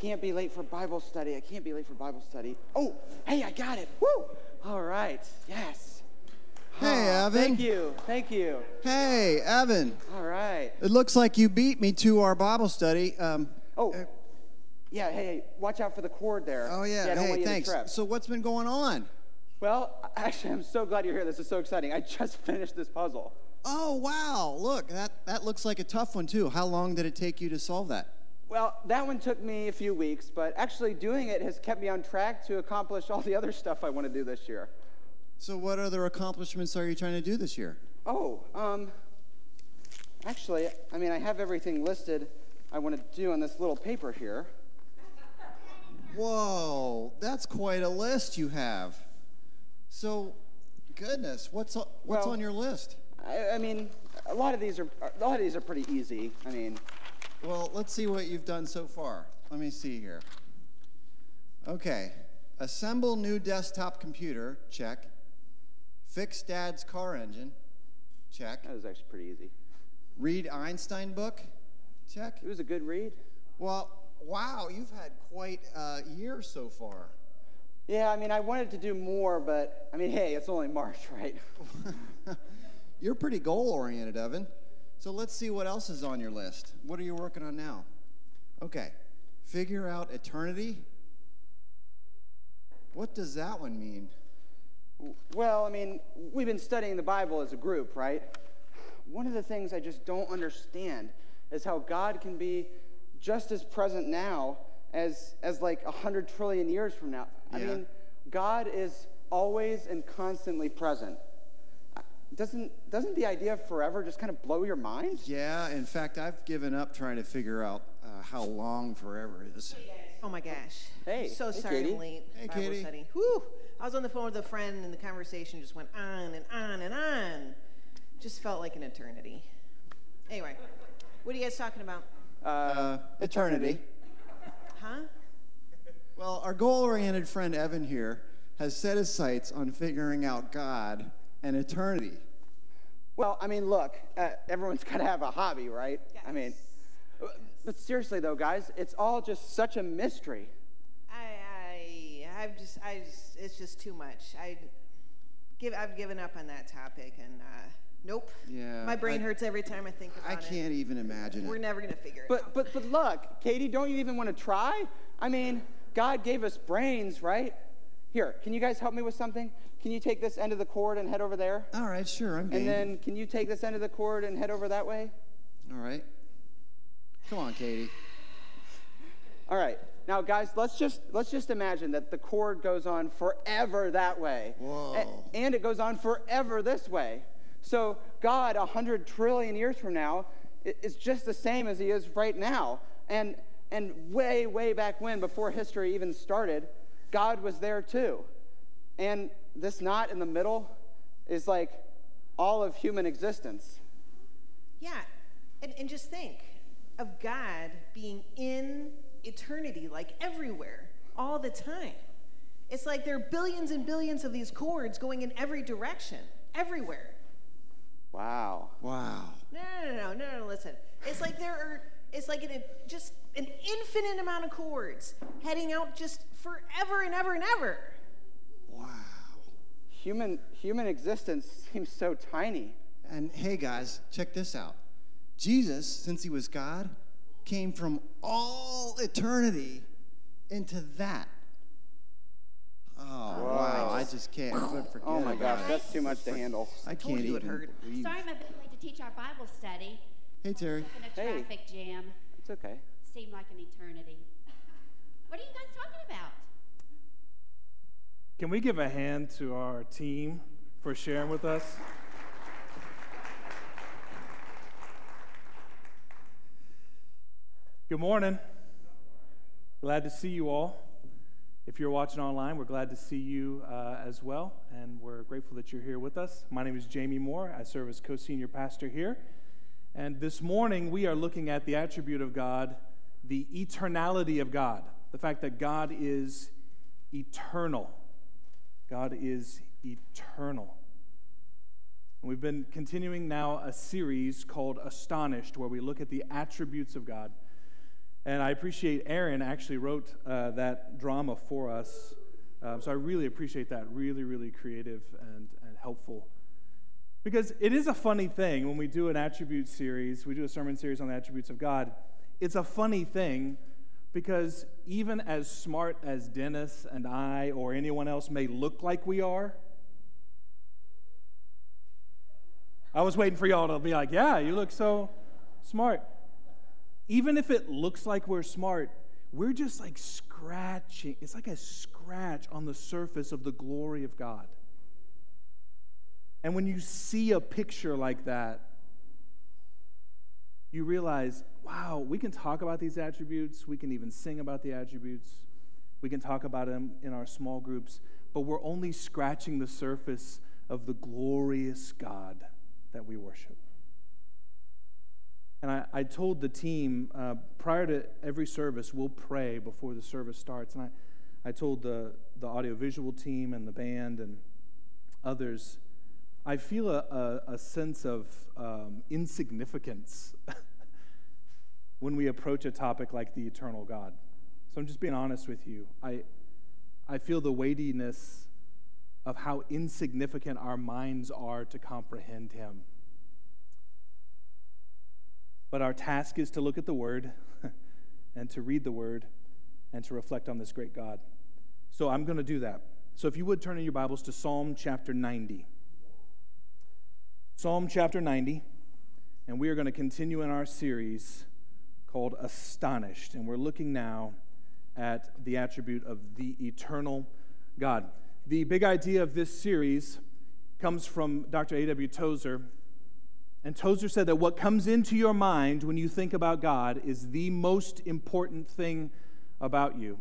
can't be late for Bible study. I can't be late for Bible study. Oh, hey, I got it. Woo! All right. Yes. Hey, Aw, Evan. Thank you. Thank you. Hey, Evan. All right. It looks like you beat me to our Bible study. Um, Oh, yeah. Hey, hey, watch out for the cord there. oh, yeah. Don't hey, thanks. So, what's been going on? Well, actually, I'm so glad you're here. This is so exciting. I just finished this puzzle. Oh, wow. Look, that, that looks like a tough one, too. How long did it take you to solve that? Well, that one took me a few weeks, but actually doing it has kept me on track to accomplish all the other stuff I want to do this year. So, what other accomplishments are you trying to do this year? Oh, um, actually, I mean, I have everything listed I want to do on this little paper here. Whoa, that's quite a list you have. So, goodness, what's, what's Well- on your list? I, I mean, a lot of these are a lot of these are pretty easy. I mean, Well, let's see what you've done so far. Let me see here. Okay. Assemble new desktop computer, check. Fix dad's car engine, check. that was actually pretty easy. Read Einstein book, check. It was a good read. Well, wow, you've had quite a year so far. Yeah, I mean, I wanted to do more, but I mean, hey, it's only March, right? You're pretty goal oriented, Evan. So let's see what else is on your list. What are you working on now? Okay. Figure out eternity. What does that one mean? Well, I mean, we've been studying the Bible as a group, right? One of the things I just don't understand is how God can be just as present now as, as like a hundred trillion years from now. I Yeah. mean, God is always and constantly present. Uh, Doesn't, doesn't the idea of forever just kind of blow your mind? Yeah, in fact, I've given up trying to figure out uh, how long forever is. Oh my gosh. Hey, So hey, sorry Katie. I'm late. Hey, Bible Katie. study. Whew. I was on the phone with a friend and the conversation just went on and on and on. Just felt like an eternity. Anyway, what are you guys talking about? Uh, eternity. Huh? Well, our goal oriented friend Evan here has set his sights on figuring out God and eternity. Well, I mean, look, uh, everyone's got to have a hobby, right? I mean, but seriously though, guys, it's all just such a mystery. I, I, I've just, I just, it's just too much. I give, I've given up on that topic and, uh, nope. Yeah, My brain I- hurts every time I think about it. I can't even imagine We're it. never gonna figure it But out. but but look, Katie, don't you even want to try? I mean, God gave us brains, right? Here, can you guys help me with something? Can you take this end of the cord and head over there? All right, sure, I'm game. And then can you take this end of the cord and head over that way? All right. Come on, Katie. All right. Now, guys, let's just let's just imagine that the cord goes on forever that way, Whoa. A- and it goes on forever this way. So God, a hundred trillion years from now, is just the same as He is right now. And and way way back when, before history even started, God was there too. And this knot in the middle is like all of human existence. Yeah, and, and just think of God being in eternity, like everywhere, all the time. It's like there are billions and billions of these cords going in every direction, everywhere. Wow. Wow. No, no, no, no, no, no, listen. It's like there are, it's like an, just an infinite amount of cords heading out just forever and ever and ever. Wow. Human human existence seems so tiny. And hey, guys, check this out. Jesus, since he was God, came from all eternity into that. Oh, wow. I just can't oh forget Oh my gosh, that's too much to handle. I can't even hurt. Sorry I'm a bit late to teach our Bible study. Hey, Terry. In a Hey. traffic jam. It's okay. Seemed like an eternity. What are you guys talking about? Can we give a hand to our team for sharing with us? Good morning. Glad to see you all. If you're watching online, we're glad to see you uh, as well, and we're grateful that you're here with us. My name is Jamie Moore. I serve as co senior pastor here. And this morning, we are looking at the attribute of God, the eternality of God, the fact that God is eternal. God is eternal. And we've been continuing now a series called Astonished, where we look at the attributes of God. And I appreciate Aaron actually wrote uh, that drama for us. Um, so I really appreciate that. Really, really creative and, and helpful. Because it is a funny thing when we do an attribute series, we do a sermon series on the attributes of God. It's a funny thing because even as smart as Dennis and I or anyone else may look like we are, I was waiting for y'all to be like, yeah, you look so smart. Even if it looks like we're smart, we're just like scratching. It's like a scratch on the surface of the glory of God. And when you see a picture like that, you realize, wow, we can talk about these attributes. We can even sing about the attributes. We can talk about them in our small groups, but we're only scratching the surface of the glorious God that we worship. And I, I told the team uh, prior to every service, we'll pray before the service starts. And I, I told the, the audiovisual team and the band and others, I feel a, a, a sense of um, insignificance when we approach a topic like the eternal God. So I'm just being honest with you. I, I feel the weightiness of how insignificant our minds are to comprehend Him. But our task is to look at the Word and to read the Word and to reflect on this great God. So I'm going to do that. So if you would turn in your Bibles to Psalm chapter 90. Psalm chapter 90, and we are going to continue in our series called Astonished. And we're looking now at the attribute of the eternal God. The big idea of this series comes from Dr. A.W. Tozer. And Tozer said that what comes into your mind when you think about God is the most important thing about you.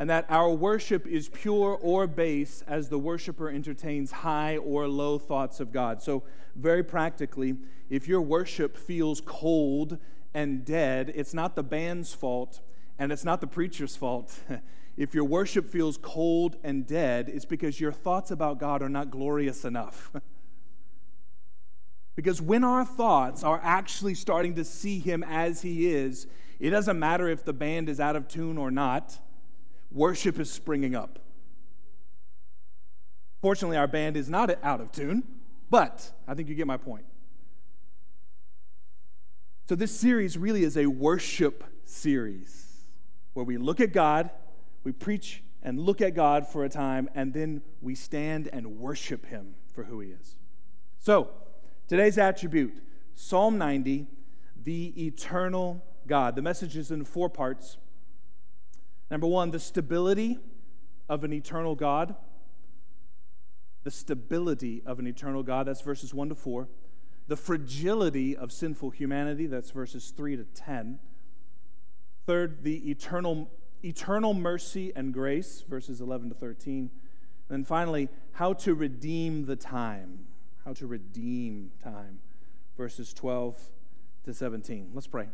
And that our worship is pure or base as the worshiper entertains high or low thoughts of God. So, very practically, if your worship feels cold and dead, it's not the band's fault and it's not the preacher's fault. If your worship feels cold and dead, it's because your thoughts about God are not glorious enough. because when our thoughts are actually starting to see Him as He is, it doesn't matter if the band is out of tune or not, worship is springing up. Fortunately, our band is not out of tune, but I think you get my point. So, this series really is a worship series where we look at God we preach and look at God for a time, and then we stand and worship Him for who He is. So, today's attribute Psalm 90, the eternal God. The message is in four parts. Number one, the stability of an eternal God. The stability of an eternal God, that's verses 1 to 4. The fragility of sinful humanity, that's verses 3 to 10. Third, the eternal eternal mercy and grace, verses 11 to 13. And then finally, how to redeem the time. How to redeem time, verses 12 to 17. Let's pray.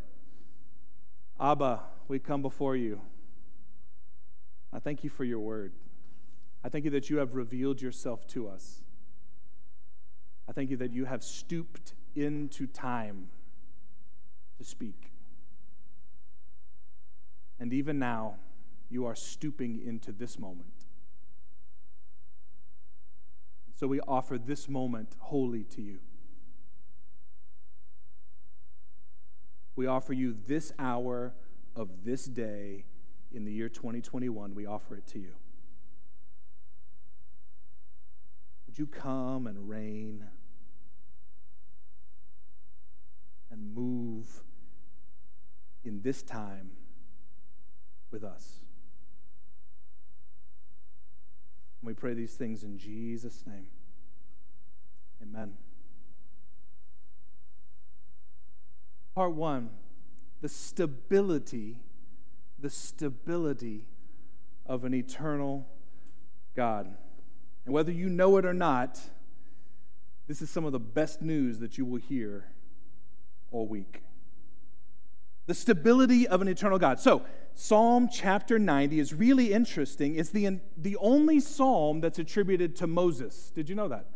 Abba, we come before you. I thank you for your word. I thank you that you have revealed yourself to us. I thank you that you have stooped into time to speak. And even now, you are stooping into this moment. So we offer this moment wholly to you. We offer you this hour of this day in the year 2021. We offer it to you. Would you come and reign and move in this time? with us. And we pray these things in Jesus' name. Amen. Part one the stability, the stability of an eternal God. And whether you know it or not, this is some of the best news that you will hear all week the stability of an eternal God. So, Psalm chapter 90 is really interesting. It's the, the only psalm that's attributed to Moses. Did you know that?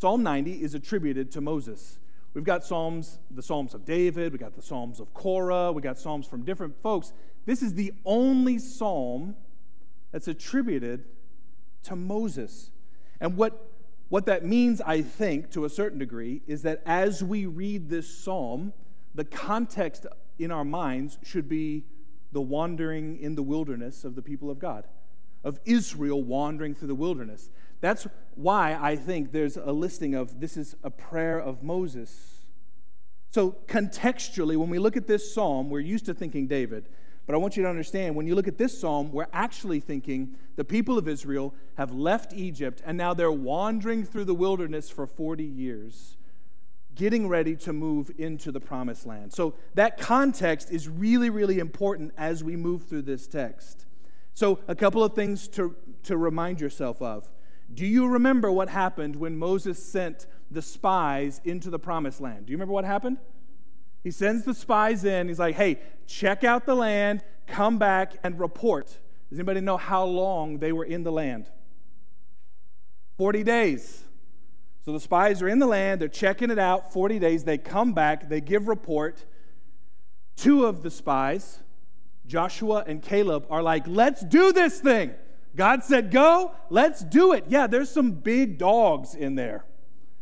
Psalm 90 is attributed to Moses. We've got Psalms, the Psalms of David, we got the Psalms of Korah, we got Psalms from different folks. This is the only psalm that's attributed to Moses. And what, what that means, I think, to a certain degree, is that as we read this psalm, the context in our minds should be the wandering in the wilderness of the people of God, of Israel wandering through the wilderness. That's why I think there's a listing of this is a prayer of Moses. So, contextually, when we look at this psalm, we're used to thinking David. But I want you to understand when you look at this psalm, we're actually thinking the people of Israel have left Egypt and now they're wandering through the wilderness for 40 years, getting ready to move into the promised land. So that context is really, really important as we move through this text. So, a couple of things to, to remind yourself of. Do you remember what happened when Moses sent the spies into the promised land? Do you remember what happened? He sends the spies in. He's like, hey, check out the land, come back and report. Does anybody know how long they were in the land? 40 days. So the spies are in the land, they're checking it out 40 days. They come back, they give report. Two of the spies, Joshua and Caleb, are like, let's do this thing. God said, go, let's do it. Yeah, there's some big dogs in there.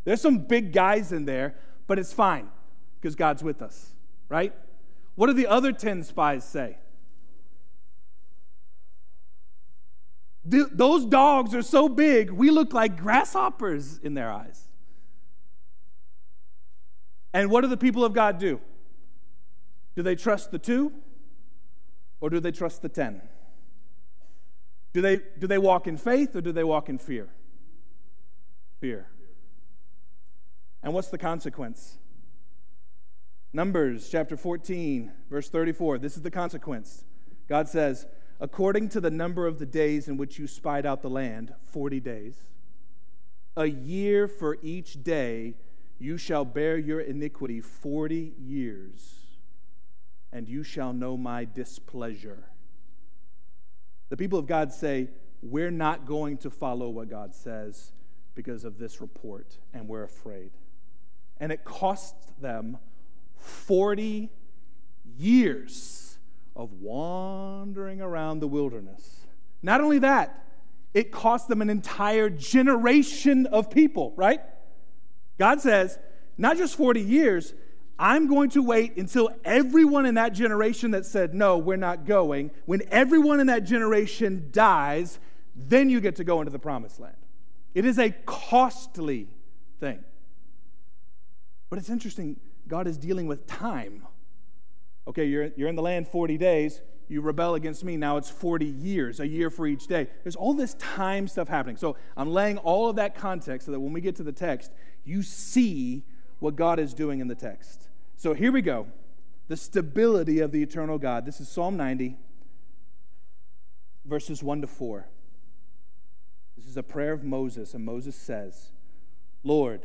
There's some big guys in there, but it's fine because God's with us, right? What do the other 10 spies say? Those dogs are so big, we look like grasshoppers in their eyes. And what do the people of God do? Do they trust the two or do they trust the 10? Do they, do they walk in faith or do they walk in fear? Fear. And what's the consequence? Numbers chapter 14, verse 34. This is the consequence. God says, according to the number of the days in which you spied out the land, 40 days, a year for each day, you shall bear your iniquity 40 years, and you shall know my displeasure. The people of God say, We're not going to follow what God says because of this report, and we're afraid. And it costs them 40 years of wandering around the wilderness. Not only that, it cost them an entire generation of people, right? God says, not just 40 years, I'm going to wait until everyone in that generation that said, no, we're not going, when everyone in that generation dies, then you get to go into the promised land. It is a costly thing. But it's interesting God is dealing with time. Okay, you're, you're in the land 40 days, you rebel against me, now it's 40 years, a year for each day. There's all this time stuff happening. So I'm laying all of that context so that when we get to the text, you see what God is doing in the text. So here we go the stability of the eternal God. This is Psalm 90, verses 1 to 4. This is a prayer of Moses, and Moses says, Lord,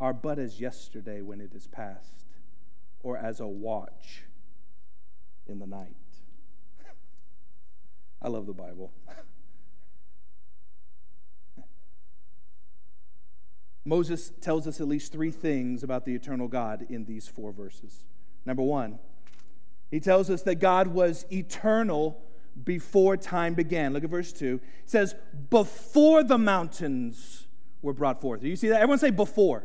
are but as yesterday when it is past, or as a watch in the night. I love the Bible. Moses tells us at least three things about the eternal God in these four verses. Number one, he tells us that God was eternal before time began. Look at verse 2. It says, Before the mountains were brought forth. Do you see that? Everyone say before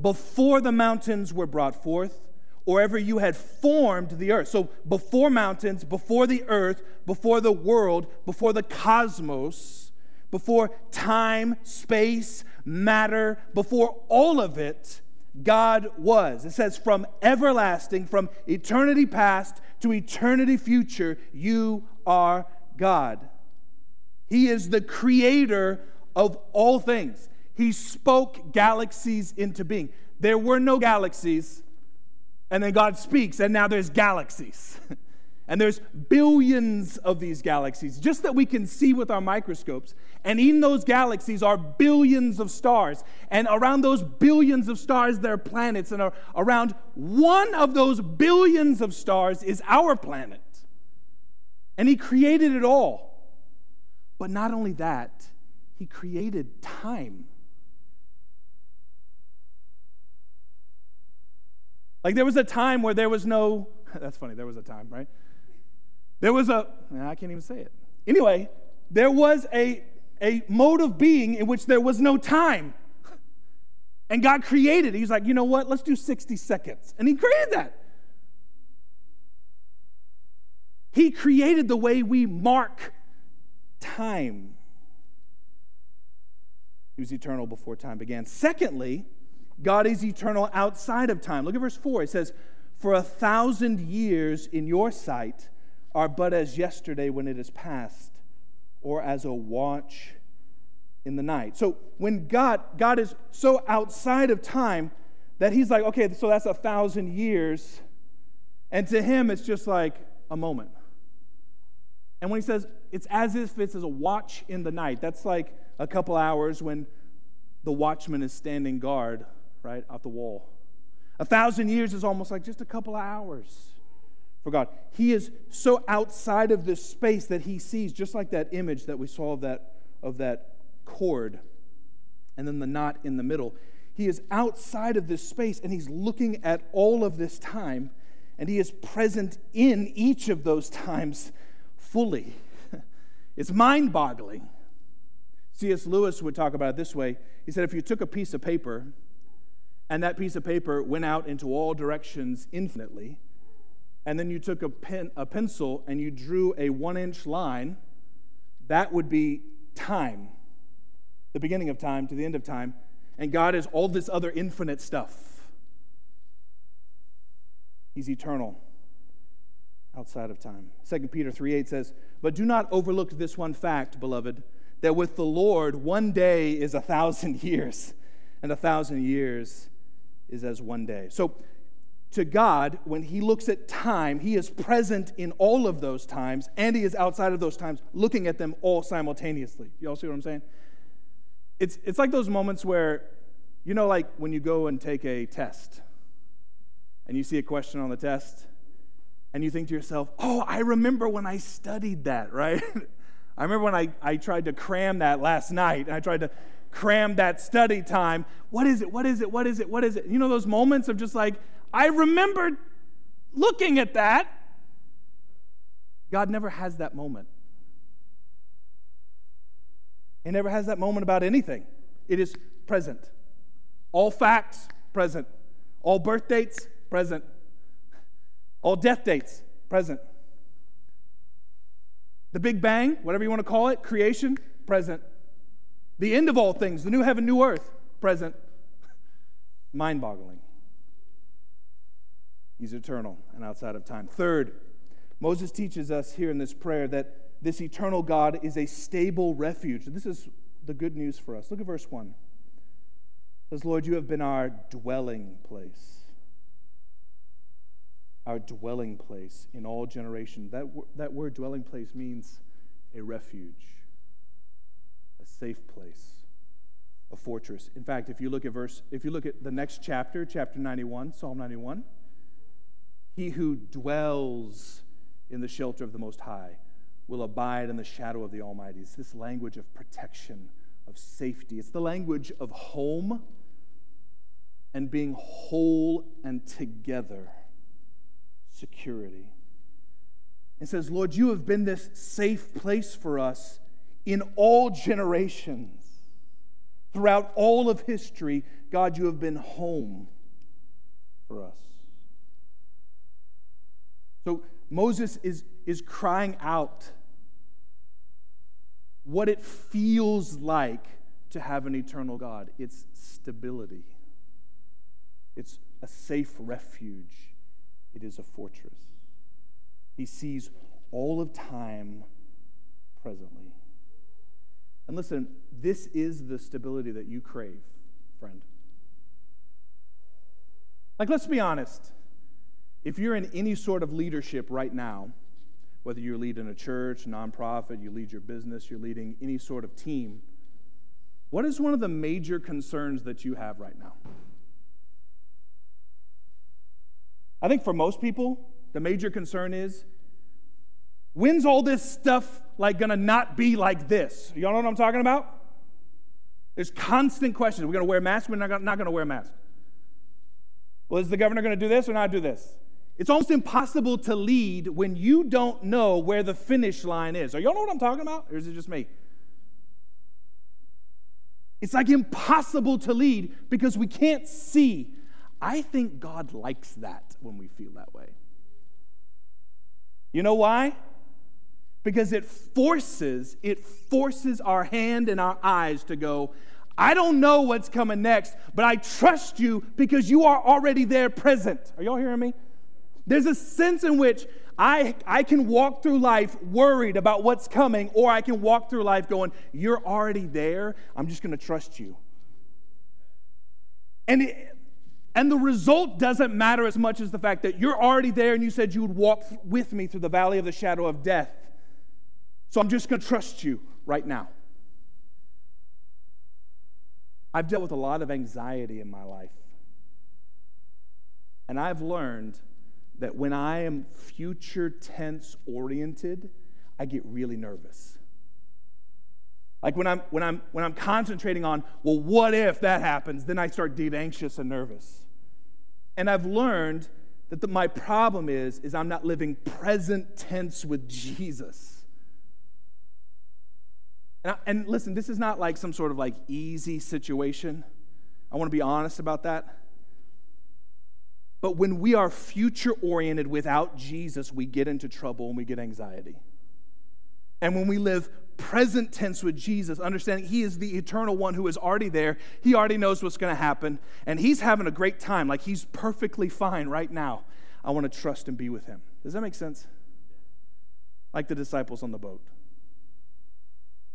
before the mountains were brought forth, or ever you had formed the earth. So, before mountains, before the earth, before the world, before the cosmos, before time, space, matter, before all of it, God was. It says, from everlasting, from eternity past to eternity future, you are God. He is the creator of all things. He spoke galaxies into being. There were no galaxies And then God speaks, and now there's galaxies. and there's billions of these galaxies, just that we can see with our microscopes. And in those galaxies are billions of stars. And around those billions of stars, there are planets. And around one of those billions of stars is our planet. And He created it all. But not only that, He created time. Like there was a time where there was no, that's funny, there was a time, right? There was a, I can't even say it. Anyway, there was a, a mode of being in which there was no time. And God created. He's like, you know what? Let's do 60 seconds. And He created that. He created the way we mark time. He was eternal before time began. Secondly, God is eternal outside of time. Look at verse 4. It says, For a thousand years in your sight are but as yesterday when it is past, or as a watch in the night. So when God, God is so outside of time that he's like, okay, so that's a thousand years. And to him, it's just like a moment. And when he says it's as if it's as a watch in the night, that's like a couple hours when the watchman is standing guard right, off the wall. A thousand years is almost like just a couple of hours for God. He is so outside of this space that he sees, just like that image that we saw of that, of that cord and then the knot in the middle. He is outside of this space and he's looking at all of this time and he is present in each of those times fully. It's mind boggling. C.S. Lewis would talk about it this way. He said, if you took a piece of paper and that piece of paper went out into all directions infinitely, and then you took a, pen, a pencil and you drew a one inch line, that would be time, the beginning of time to the end of time. And God is all this other infinite stuff. He's eternal outside of time. 2 Peter 3 8 says, But do not overlook this one fact, beloved, that with the Lord, one day is a thousand years, and a thousand years is as one day. So, to God, when He looks at time, He is present in all of those times, and He is outside of those times, looking at them all simultaneously. You all see what I'm saying? It's, it's like those moments where, you know, like when you go and take a test, and you see a question on the test, and you think to yourself, oh, I remember when I studied that, right? I remember when I, I tried to cram that last night, and I tried to cram that study time. What is it? What is it? What is it? What is it? You know, those moments of just like, I remember looking at that. God never has that moment. He never has that moment about anything. It is present. All facts, present. All birth dates, present. All death dates, present. The Big Bang, whatever you want to call it, creation, present. The end of all things, the new heaven, new earth, present. Mind boggling. He's eternal and outside of time. Third, Moses teaches us here in this prayer that this eternal God is a stable refuge. This is the good news for us. Look at verse 1. It says, Lord, you have been our dwelling place. Our dwelling place in all generations. That, that word dwelling place means a refuge safe place, a fortress. In fact, if you look at verse, if you look at the next chapter, chapter 91, Psalm 91, he who dwells in the shelter of the Most High will abide in the shadow of the Almighty. It's this language of protection, of safety. It's the language of home and being whole and together, security. It says, Lord, you have been this safe place for us in all generations. Throughout all of history, God, you have been home for us. So Moses is, is crying out what it feels like to have an eternal God it's stability, it's a safe refuge, it is a fortress. He sees all of time presently. And listen, this is the stability that you crave, friend. Like, let's be honest. If you're in any sort of leadership right now, whether you're leading a church, nonprofit, you lead your business, you're leading any sort of team, what is one of the major concerns that you have right now? I think for most people, the major concern is when's all this stuff like gonna not be like this? Y'all know what I'm talking about? There's constant questions. We're gonna wear masks, we're not gonna, not gonna wear masks. Well, is the governor gonna do this or not do this? It's almost impossible to lead when you don't know where the finish line is. Are y'all know what I'm talking about? Or is it just me? It's like impossible to lead because we can't see. I think God likes that when we feel that way. You know why? Because it forces, it forces our hand and our eyes to go, I don't know what's coming next, but I trust you because you are already there present. Are y'all hearing me? There's a sense in which I, I can walk through life worried about what's coming, or I can walk through life going, You're already there. I'm just going to trust you. And, it, and the result doesn't matter as much as the fact that you're already there and you said you would walk with me through the valley of the shadow of death. So I'm just going to trust you right now. I've dealt with a lot of anxiety in my life. And I've learned that when I am future tense oriented, I get really nervous. Like when I'm when I'm when I'm concentrating on, well, what if that happens? Then I start getting anxious and nervous. And I've learned that the, my problem is is I'm not living present tense with Jesus. And, and listen, this is not like some sort of like easy situation. I want to be honest about that. But when we are future oriented without Jesus, we get into trouble and we get anxiety. And when we live present tense with Jesus, understanding He is the eternal one who is already there, He already knows what's going to happen, and He's having a great time, like He's perfectly fine right now. I want to trust and be with Him. Does that make sense? Like the disciples on the boat.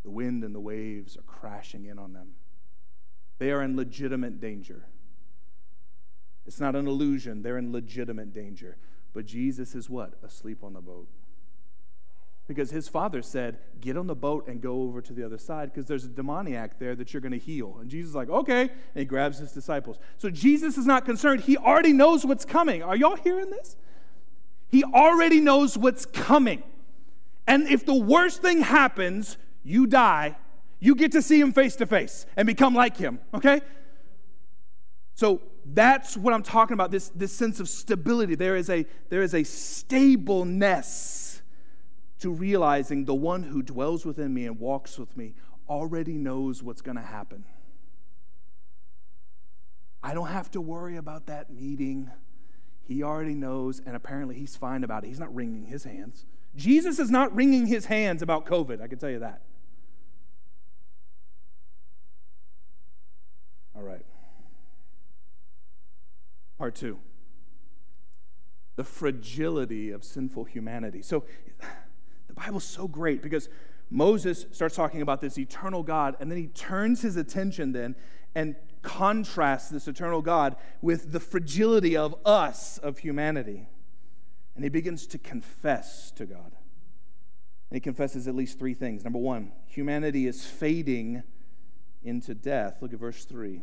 The wind and the waves are crashing in on them. They are in legitimate danger. It's not an illusion. They're in legitimate danger. But Jesus is what? Asleep on the boat. Because his father said, Get on the boat and go over to the other side because there's a demoniac there that you're going to heal. And Jesus is like, Okay. And he grabs his disciples. So Jesus is not concerned. He already knows what's coming. Are y'all hearing this? He already knows what's coming. And if the worst thing happens, you die, you get to see him face to face and become like him, okay? So that's what I'm talking about this, this sense of stability. There is, a, there is a stableness to realizing the one who dwells within me and walks with me already knows what's going to happen. I don't have to worry about that meeting. He already knows, and apparently he's fine about it. He's not wringing his hands. Jesus is not wringing his hands about COVID, I can tell you that. All right. Part two the fragility of sinful humanity. So the Bible's so great because Moses starts talking about this eternal God, and then he turns his attention then and contrasts this eternal God with the fragility of us, of humanity. And he begins to confess to God. And he confesses at least three things. Number one, humanity is fading into death. Look at verse 3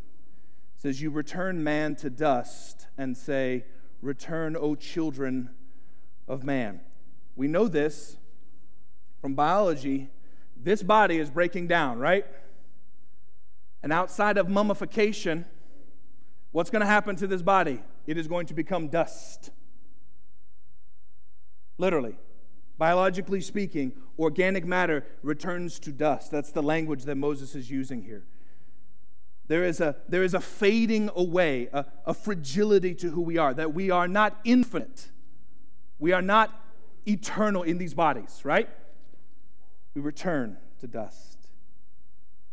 says, You return man to dust and say, Return, O children of man. We know this from biology. This body is breaking down, right? And outside of mummification, what's going to happen to this body? It is going to become dust. Literally. Biologically speaking, organic matter returns to dust. That's the language that Moses is using here. There is a, there is a fading away, a, a fragility to who we are, that we are not infinite. We are not eternal in these bodies, right? We return to dust.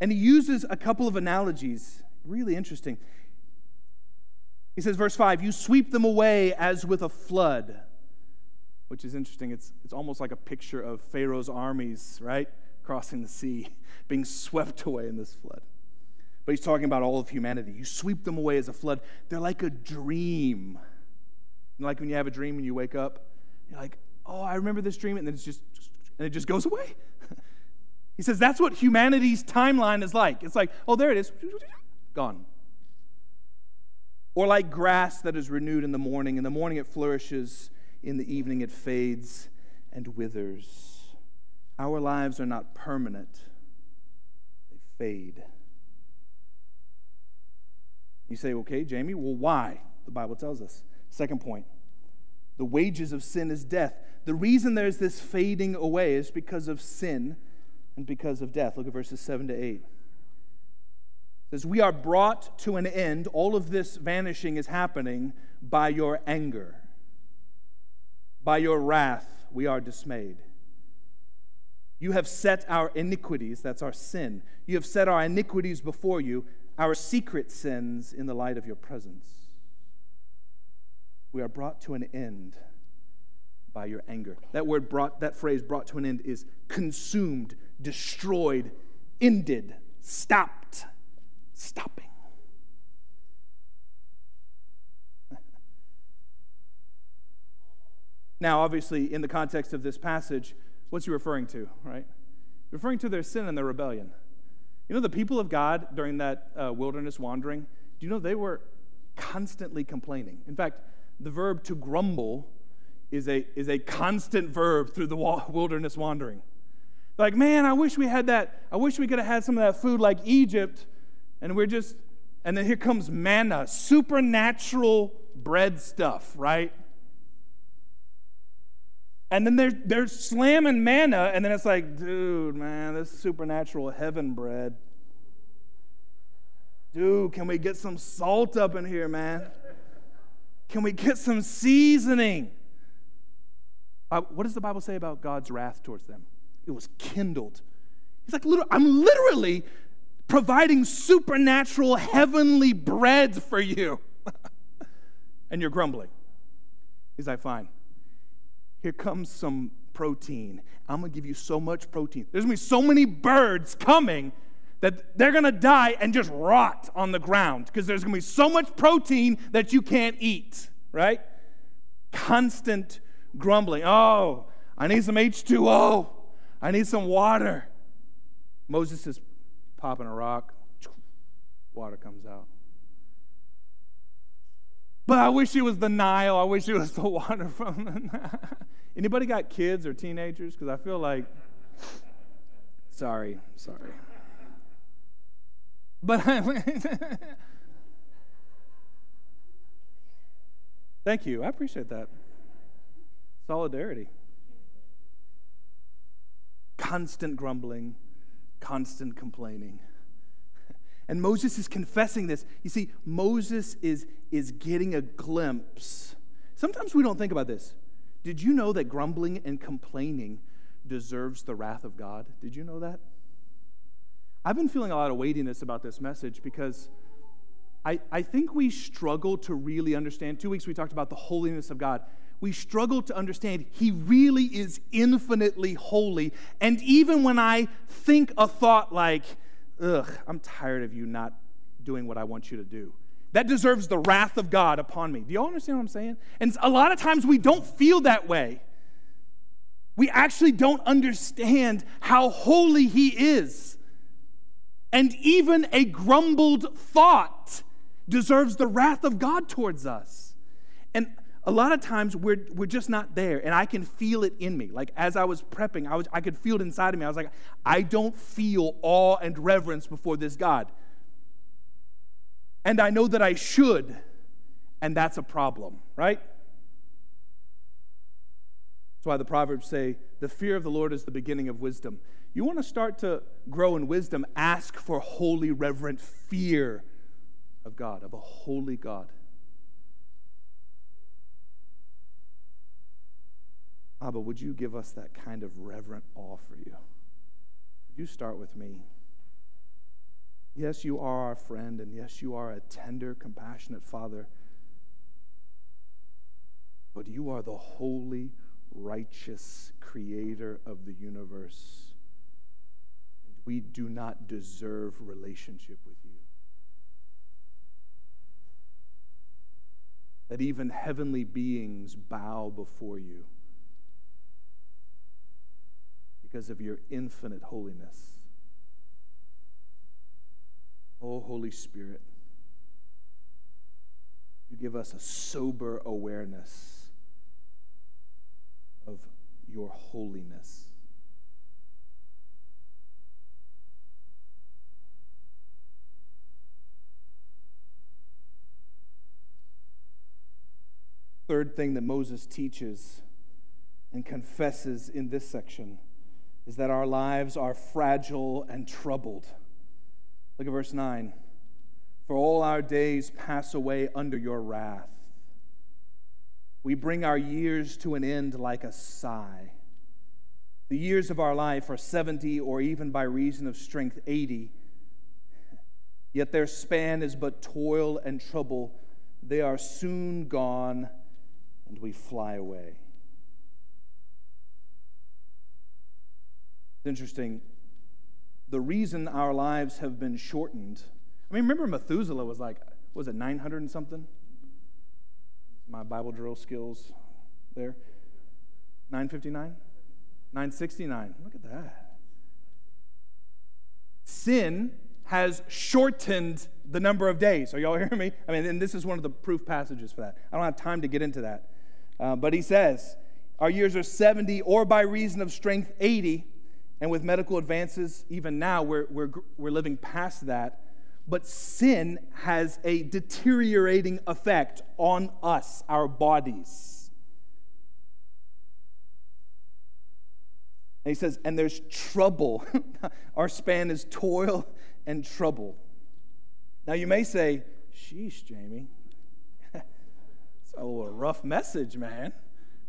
And he uses a couple of analogies, really interesting. He says, verse 5, you sweep them away as with a flood, which is interesting. It's, it's almost like a picture of Pharaoh's armies, right? Crossing the sea, being swept away in this flood but he's talking about all of humanity. You sweep them away as a flood. They're like a dream. like when you have a dream and you wake up, you're like, oh, I remember this dream, and then it's just, and it just goes away. he says that's what humanity's timeline is like. It's like, oh, there it is, gone. Or like grass that is renewed in the morning. In the morning it flourishes, in the evening it fades and withers. Our lives are not permanent, they fade. You say, okay, Jamie, well, why? The Bible tells us. Second point the wages of sin is death. The reason there's this fading away is because of sin and because of death. Look at verses 7 to 8 says, We are brought to an end. All of this vanishing is happening by your anger. By your wrath, we are dismayed. You have set our iniquities, that's our sin, you have set our iniquities before you, our secret sins in the light of your presence. We are brought to an end by your anger. That word brought, that phrase brought to an end is consumed, destroyed, ended, stopped stopping. now, obviously, in the context of this passage, what's he referring to, right? Referring to their sin and their rebellion. You know, the people of God during that uh, wilderness wandering, do you know they were constantly complaining? In fact, the verb to grumble is a, is a constant verb through the wilderness wandering. Like, man, I wish we had that. I wish we could have had some of that food like Egypt and we're just, and then here comes manna, supernatural bread stuff, right? And then they're, they're slamming manna, and then it's like, dude, man, this supernatural heaven bread. Dude, can we get some salt up in here, man? Can we get some seasoning? Uh, what does the Bible say about God's wrath towards them? It was kindled. He's like, I'm literally providing supernatural heavenly bread for you. and you're grumbling. He's like, fine. Here comes some protein. I'm going to give you so much protein. There's going to be so many birds coming that they're going to die and just rot on the ground because there's going to be so much protein that you can't eat, right? Constant grumbling. Oh, I need some H2O. I need some water. Moses is popping a rock, water comes out. But I wish it was the Nile. I wish it was the water from the Nile. Anybody got kids or teenagers? Because I feel like, sorry, sorry. But thank you. I appreciate that. Solidarity. Constant grumbling constant complaining. And Moses is confessing this. You see, Moses is, is getting a glimpse. Sometimes we don't think about this. Did you know that grumbling and complaining deserves the wrath of God? Did you know that? I've been feeling a lot of weightiness about this message because I, I think we struggle to really understand. Two weeks we talked about the holiness of God we struggle to understand he really is infinitely holy. And even when I think a thought like, ugh, I'm tired of you not doing what I want you to do, that deserves the wrath of God upon me. Do you all understand what I'm saying? And a lot of times we don't feel that way. We actually don't understand how holy he is. And even a grumbled thought deserves the wrath of God towards us. And a lot of times we're, we're just not there and i can feel it in me. Like as i was prepping I, was, I could feel it inside of me. I was like i don't feel awe and reverence before this god. And i know that i should and that's a problem right? That's why the proverbs say the fear of the lord is the beginning of wisdom. You want to start to grow in wisdom ask for holy reverent fear of god of a holy god Abba, would you give us that kind of reverent awe for you? Would you start with me? Yes, you are our friend, and yes, you are a tender, compassionate Father. But you are the holy, righteous creator of the universe. And we do not deserve relationship with you. that even heavenly beings bow before you because of your infinite holiness. Oh, Holy Spirit, you give us a sober awareness of your holiness. Third thing that Moses teaches and confesses in this section is that our lives are fragile and troubled. Look at verse 9. For all our days pass away under your wrath. We bring our years to an end like a sigh. The years of our life are 70 or even by reason of strength 80. Yet their span is but toil and trouble. They are soon gone and we fly away. It's interesting. The reason our lives have been shortened. I mean, remember Methuselah was like, was it 900 and something? My Bible drill skills there. 959? 969. Look at that. Sin has shortened the number of days. Are y'all hearing me? I mean, and this is one of the proof passages for that. I don't have time to get into that. Uh, but he says, Our years are 70, or by reason of strength, 80. And with medical advances, even now, we're, we're, we're living past that. But sin has a deteriorating effect on us, our bodies. And he says, and there's trouble. our span is toil and trouble. Now you may say, sheesh, Jamie, it's a rough message, man.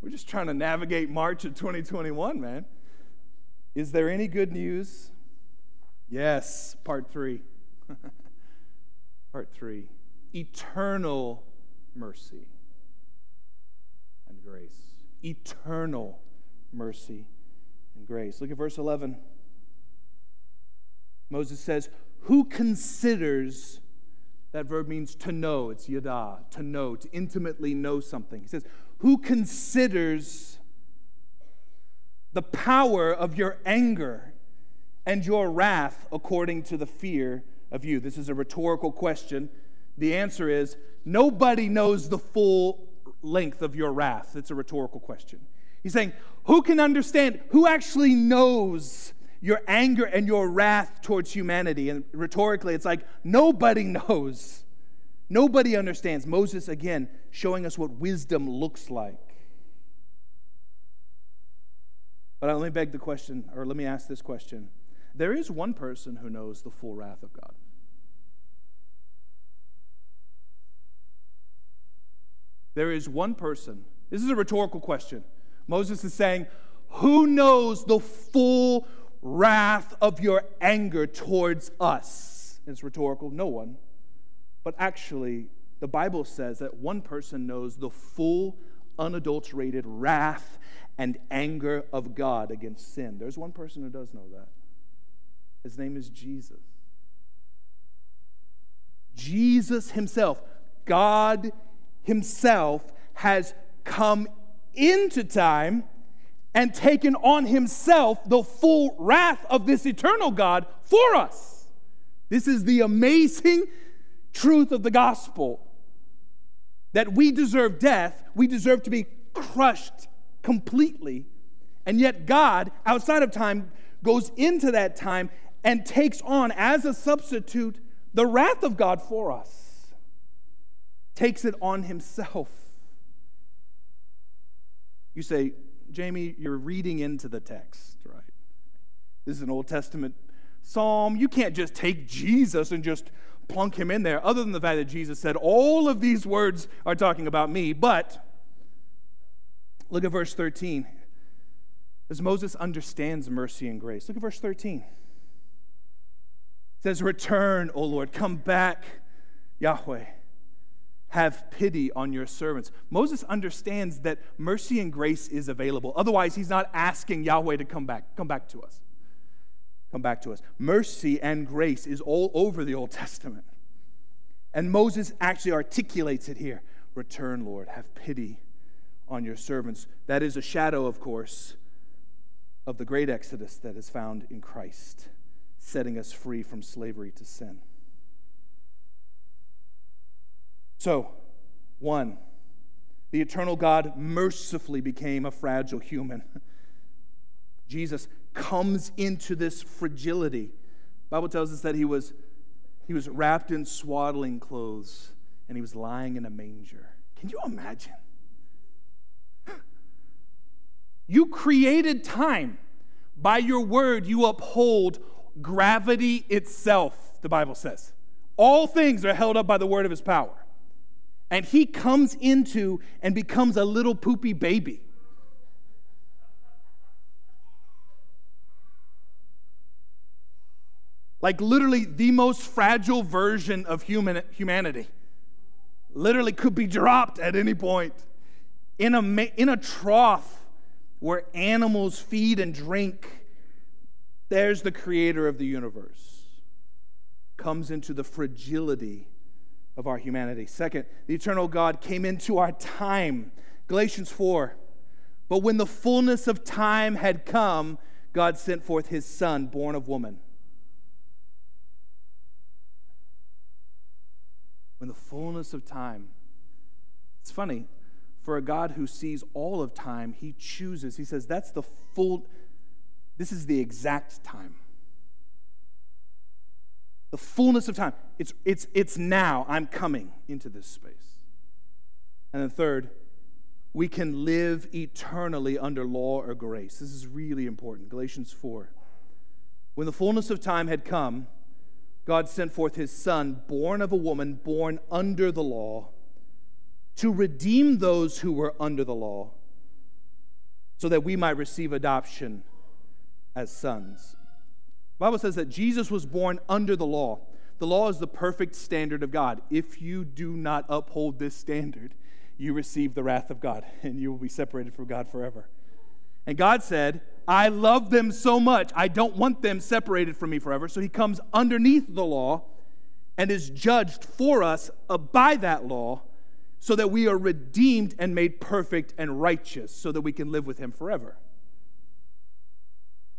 We're just trying to navigate March of 2021, man. Is there any good news? Yes, part three. part three eternal mercy and grace. Eternal mercy and grace. Look at verse 11. Moses says, Who considers that verb means to know. It's yada, to know, to intimately know something. He says, Who considers the power of your anger and your wrath according to the fear of you? This is a rhetorical question. The answer is nobody knows the full length of your wrath. It's a rhetorical question. He's saying, Who can understand? Who actually knows your anger and your wrath towards humanity. And rhetorically, it's like nobody knows. Nobody understands. Moses, again, showing us what wisdom looks like. But let me beg the question, or let me ask this question. There is one person who knows the full wrath of God. There is one person. This is a rhetorical question. Moses is saying, Who knows the full wrath of your anger towards us? It's rhetorical, no one. But actually, the Bible says that one person knows the full, unadulterated wrath and anger of God against sin. There's one person who does know that. His name is Jesus. Jesus Himself, God Himself, has come into time and taken on himself the full wrath of this eternal God for us. This is the amazing truth of the gospel that we deserve death, we deserve to be crushed completely, and yet God, outside of time, goes into that time and takes on as a substitute the wrath of God for us, takes it on himself. You say, Jamie, you're reading into the text, right? This is an Old Testament psalm. You can't just take Jesus and just plunk him in there, other than the fact that Jesus said, All of these words are talking about me. But look at verse 13. As Moses understands mercy and grace, look at verse 13. It says, Return, O Lord, come back, Yahweh have pity on your servants. Moses understands that mercy and grace is available. Otherwise, he's not asking Yahweh to come back, come back to us. Come back to us. Mercy and grace is all over the Old Testament. And Moses actually articulates it here. Return, Lord. Have pity on your servants. That is a shadow, of course, of the great exodus that is found in Christ, setting us free from slavery to sin. So, one, the eternal God mercifully became a fragile human. Jesus comes into this fragility. The Bible tells us that he was, he was wrapped in swaddling clothes and he was lying in a manger. Can you imagine? You created time. By your word, you uphold gravity itself, the Bible says. All things are held up by the word of his power. And he comes into and becomes a little poopy baby. Like literally the most fragile version of human, humanity. Literally could be dropped at any point in a, in a trough where animals feed and drink. There's the creator of the universe. Comes into the fragility of our humanity. Second, the eternal God came into our time. Galatians 4. But when the fullness of time had come, God sent forth his son, born of woman when the fullness of time. It's funny, for a God who sees all of time, he chooses, he says, that's the full, this is the exact time. The fullness of time. It's, it's, it's now. I'm coming into this space. And then, third, we can live eternally under law or grace. This is really important. Galatians 4. When the fullness of time had come, God sent forth his son, born of a woman, born under the law, to redeem those who were under the law, so that we might receive adoption as sons. The Bible says that Jesus was born under the law. The law is the perfect standard of God. If you do not uphold this standard, you receive the wrath of God and you will be separated from God forever. And God said, I love them so much, I don't want them separated from me forever. So he comes underneath the law and is judged for us by that law so that we are redeemed and made perfect and righteous so that we can live with him forever.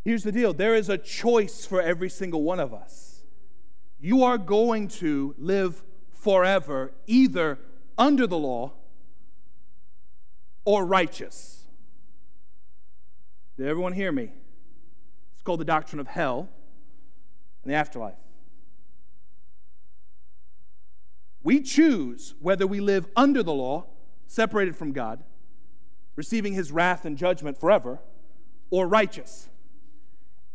Here's the deal there is a choice for every single one of us. You are going to live forever either under the law or righteous. Did everyone hear me? It's called the doctrine of hell and the afterlife. We choose whether we live under the law, separated from God, receiving his wrath and judgment forever, or righteous.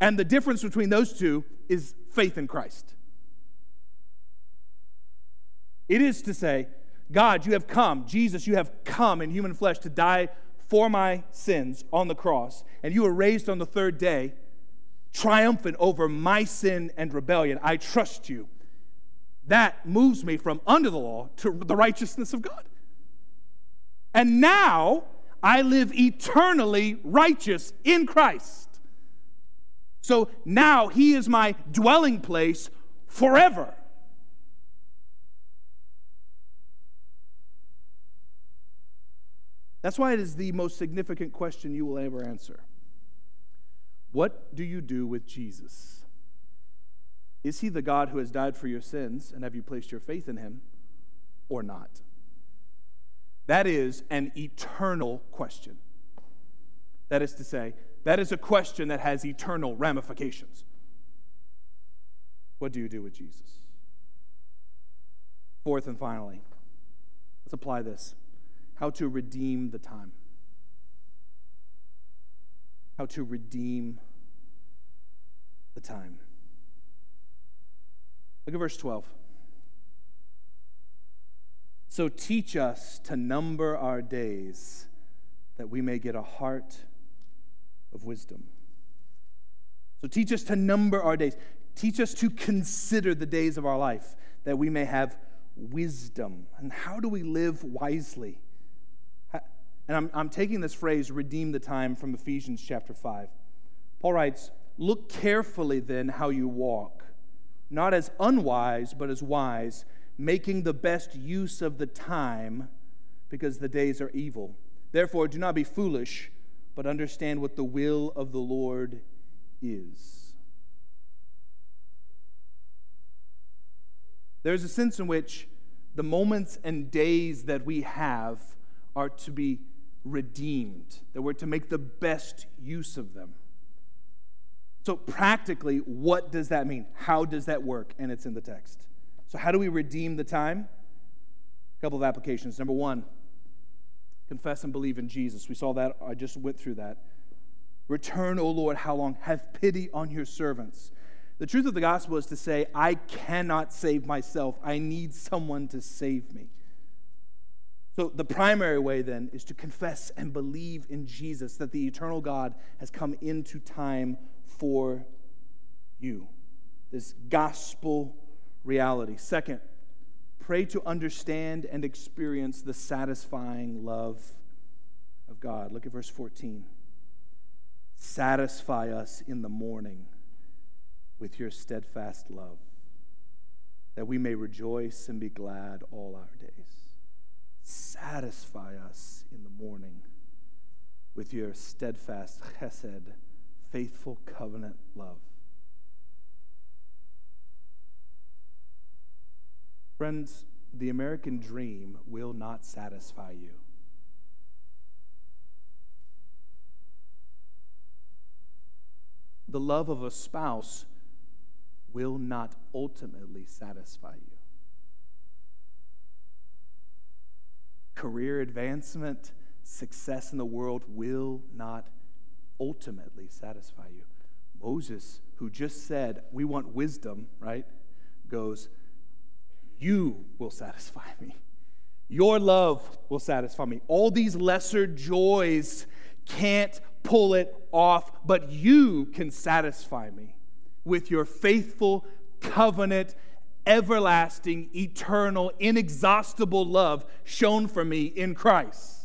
And the difference between those two is faith in Christ. It is to say, God, you have come, Jesus, you have come in human flesh to die for my sins on the cross, and you were raised on the third day, triumphant over my sin and rebellion. I trust you. That moves me from under the law to the righteousness of God. And now I live eternally righteous in Christ. So now he is my dwelling place forever. That's why it is the most significant question you will ever answer. What do you do with Jesus? Is he the God who has died for your sins, and have you placed your faith in him, or not? That is an eternal question. That is to say, that is a question that has eternal ramifications. What do you do with Jesus? Fourth and finally, let's apply this how to redeem the time. How to redeem the time. Look at verse 12. So teach us to number our days that we may get a heart of wisdom. So teach us to number our days. Teach us to consider the days of our life that we may have wisdom. And how do we live wisely? And I'm, I'm taking this phrase, redeem the time, from Ephesians chapter 5. Paul writes, Look carefully then how you walk, not as unwise, but as wise, making the best use of the time, because the days are evil. Therefore, do not be foolish, but understand what the will of the Lord is. There's a sense in which the moments and days that we have are to be redeemed, that we're to make the best use of them. So, practically, what does that mean? How does that work? And it's in the text. So, how do we redeem the time? A couple of applications. Number one, confess and believe in Jesus. We saw that, I just went through that. Return, O Lord, how long? Have pity on your servants. The truth of the gospel is to say, I cannot save myself. I need someone to save me. So, the primary way then is to confess and believe in Jesus, that the eternal God has come into time for you. This gospel reality. Second, pray to understand and experience the satisfying love of God. Look at verse 14. Satisfy us in the morning with your steadfast love, that we may rejoice and be glad all our days. Satisfy us in the morning with your steadfast chesed, faithful covenant love. Friends, the American dream will not satisfy you. The love of a spouse will not ultimately satisfy you. Career advancement, success in the world will not ultimately satisfy you. Moses, who just said, We want wisdom, right, goes, You will satisfy me. Your love will satisfy me. All these lesser joys can't pull it off, but you can satisfy me with your faithful covenant, everlasting, eternal, inexhaustible love shown for me in Christ.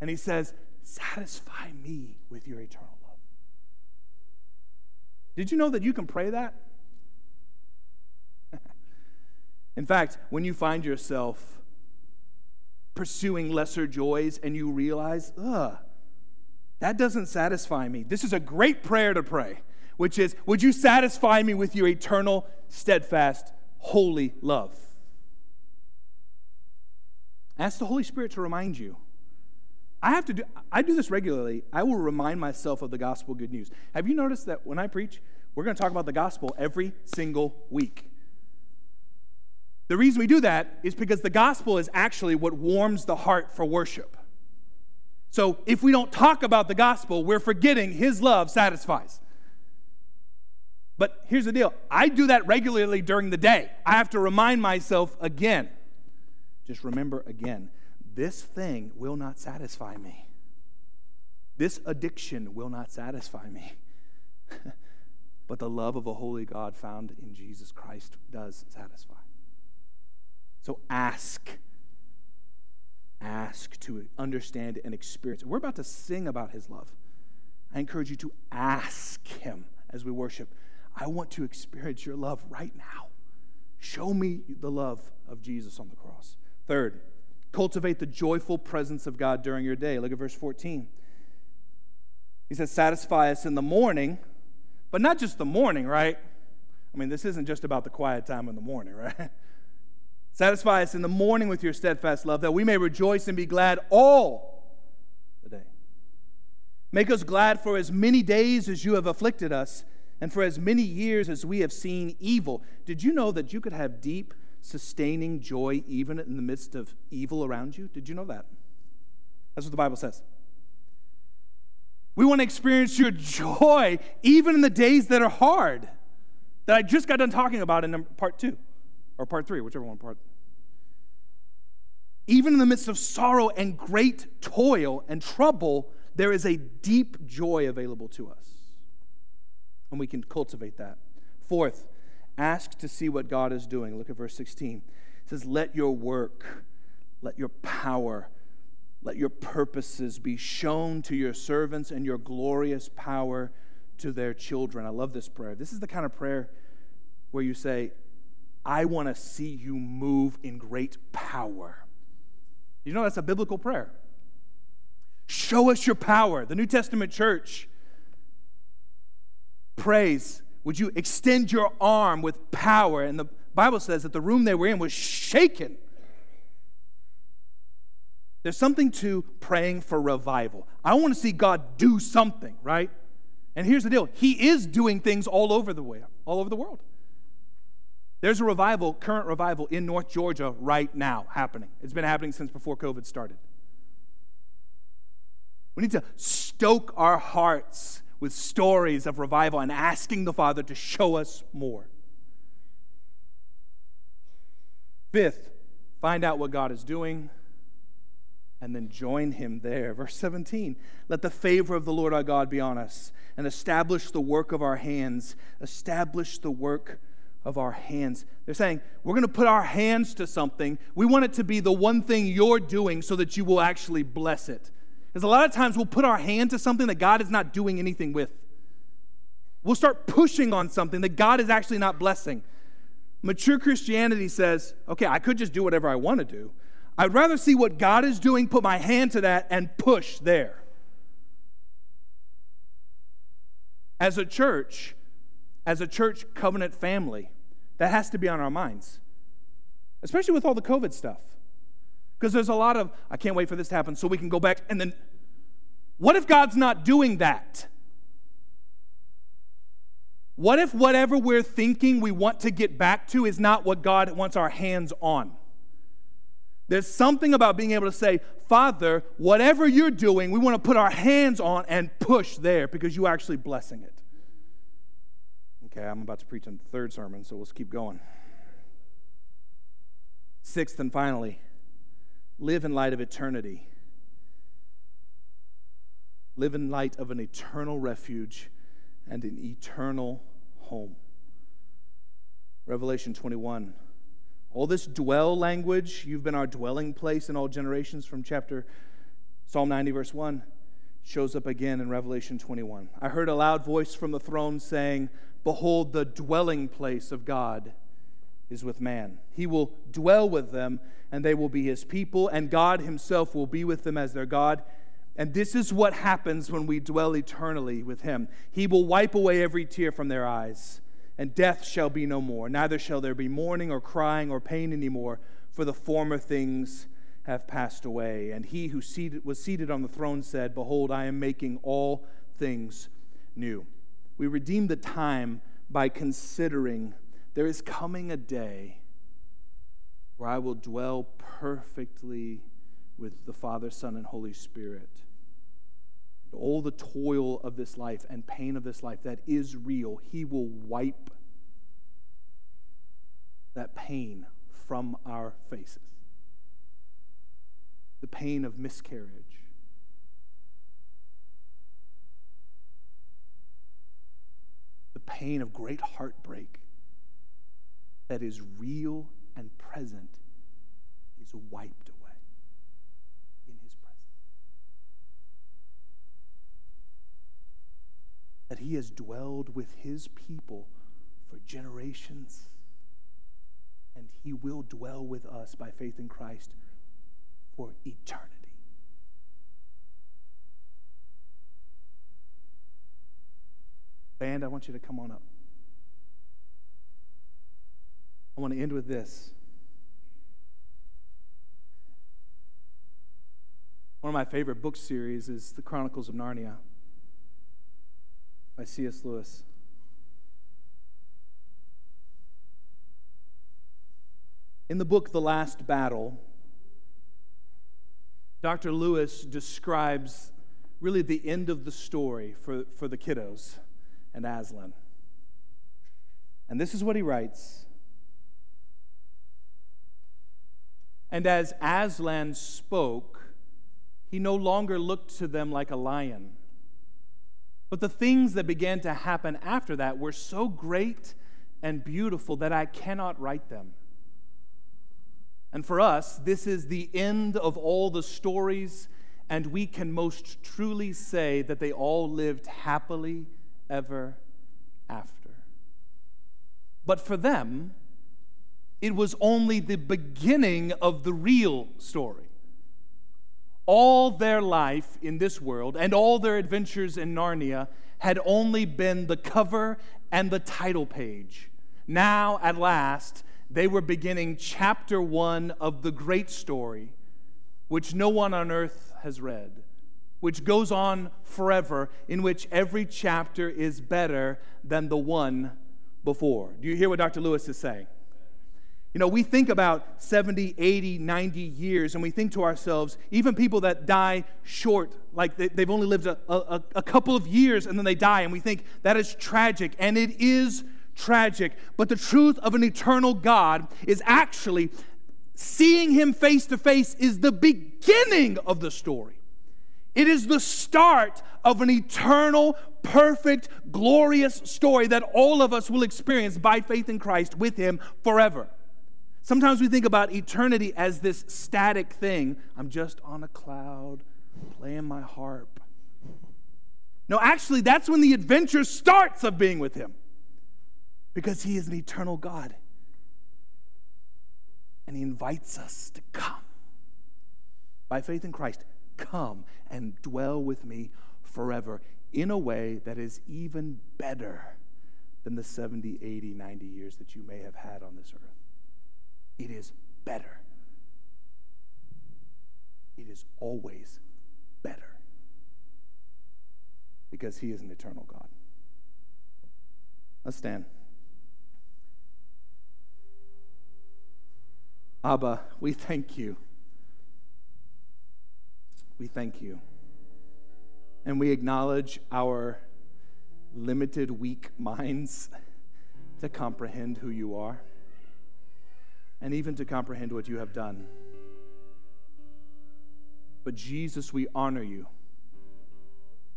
And he says, Satisfy me with your eternal love. Did you know that you can pray that? in fact, when you find yourself pursuing lesser joys and you realize, ugh, that doesn't satisfy me. This is a great prayer to pray, which is, Would you satisfy me with your eternal, steadfast, holy love? Ask the Holy Spirit to remind you. I have to do I do this regularly. I will remind myself of the gospel good news. Have you noticed that when I preach, we're going to talk about the gospel every single week? The reason we do that is because the gospel is actually what warms the heart for worship. So if we don't talk about the gospel, we're forgetting his love satisfies. But here's the deal I do that regularly during the day. I have to remind myself again. Just remember again this thing will not satisfy me. This addiction will not satisfy me. but the love of a holy God found in Jesus Christ does satisfy. So ask. Ask to understand and experience. We're about to sing about his love. I encourage you to ask him as we worship. I want to experience your love right now. Show me the love of Jesus on the cross. Third, cultivate the joyful presence of God during your day. Look at verse 14. He says, Satisfy us in the morning, but not just the morning, right? I mean, this isn't just about the quiet time in the morning, right? Satisfy us in the morning with your steadfast love, that we may rejoice and be glad all the day. Make us glad for as many days as you have afflicted us, and for as many years as we have seen evil. Did you know that you could have deep, sustaining joy even in the midst of evil around you? Did you know that? That's what the Bible says. We want to experience your joy even in the days that are hard, that I just got done talking about in part two or part three, whichever one part. Even in the midst of sorrow and great toil and trouble, there is a deep joy available to us. And we can cultivate that. Fourth, ask to see what God is doing. Look at verse 16. It says, Let your work, let your power, let your purposes be shown to your servants and your glorious power to their children. I love this prayer. This is the kind of prayer where you say, I want to see you move in great power. You know, that's a biblical prayer. Show us your power. The New Testament church prays, Would you extend your arm with power? And the Bible says that the room they were in was shaken. There's something to praying for revival. I want to see God do something, right? And here's the deal He is doing things all over the way, all over the world. There's a revival, current revival in North Georgia right now happening. It's been happening since before COVID started. We need to stoke our hearts with stories of revival and asking the Father to show us more. Fifth, find out what God is doing and then join him there. Verse 17 Let the favor of the Lord our God be on us and establish the work of our hands. Establish the work of our hands. They're saying, we're going to put our hands to something. We want it to be the one thing you're doing so that you will actually bless it. Because a lot of times we'll put our hand to something that God is not doing anything with. We'll start pushing on something that God is actually not blessing. Mature Christianity says, okay, I could just do whatever I want to do. I'd rather see what God is doing, put my hand to that, and push there. As a church, as a church covenant family, that has to be on our minds, especially with all the COVID stuff. Because there's a lot of, I can't wait for this to happen so we can go back. And then, what if God's not doing that? What if whatever we're thinking we want to get back to is not what God wants our hands on? There's something about being able to say, Father, whatever you're doing, we want to put our hands on and push there because you're actually blessing it. Okay, I'm about to preach on the third sermon, so let's keep going. Sixth and finally, live in light of eternity. Live in light of an eternal refuge and an eternal home. Revelation 21. All this dwell language, you've been our dwelling place in all generations from chapter Psalm 90, verse 1, shows up again in Revelation 21. I heard a loud voice from the throne saying, Behold, the dwelling place of God is with man. He will dwell with them, and they will be his people, and God himself will be with them as their God. And this is what happens when we dwell eternally with him. He will wipe away every tear from their eyes, and death shall be no more. Neither shall there be mourning or crying or pain anymore, for the former things have passed away. And he who seated, was seated on the throne said, Behold, I am making all things new. We redeem the time by considering there is coming a day where I will dwell perfectly with the Father, Son, and Holy Spirit. All the toil of this life and pain of this life that is real, He will wipe that pain from our faces. The pain of miscarriage, the pain of great heartbreak that is real and present is wiped away in his presence. That he has dwelled with his people for generations, and he will dwell with us by faith in Christ for eternity. Band, I want you to come on up. I want to end with this. One of my favorite book series is The Chronicles of Narnia by C.S. Lewis. In the book The Last Battle, Dr. Lewis describes really the end of the story for, for the kiddos and Aslan. And this is what he writes. And as Aslan spoke, he no longer looked to them like a lion. But the things that began to happen after that were so great and beautiful that I cannot write them. And for us, this is the end of all the stories, and we can most truly say that they all lived happily ever after. But for them, it was only the beginning of the real story. All their life in this world and all their adventures in Narnia had only been the cover and the title page. Now, at last, they were beginning chapter one of the great story, which no one on earth has read, which goes on forever, in which every chapter is better than the one before. Do you hear what Dr. Lewis is saying? You know, we think about 70, 80, 90 years, and we think to ourselves, even people that die short, like they, have only lived a, a, a couple of years and then they die, and we think that is tragic, and it is tragic. But the truth of an eternal God is actually seeing Him face to face is the beginning of the story. It is the start of an eternal, perfect, glorious story that all of us will experience by faith in Christ with Him forever. Sometimes we think about eternity as this static thing. I'm just on a cloud playing my harp. No, actually, that's when the adventure starts of being with Him because He is an eternal God. And He invites us to come. By faith in Christ, come and dwell with me forever in a way that is even better than the 70, 80, 90 years that you may have had on this earth. It is better. It is always better because He is an eternal God. Let's stand. Abba, we thank you. We thank you. And we acknowledge our limited, weak minds to comprehend who you are and even to comprehend what you have done. But Jesus, we honor you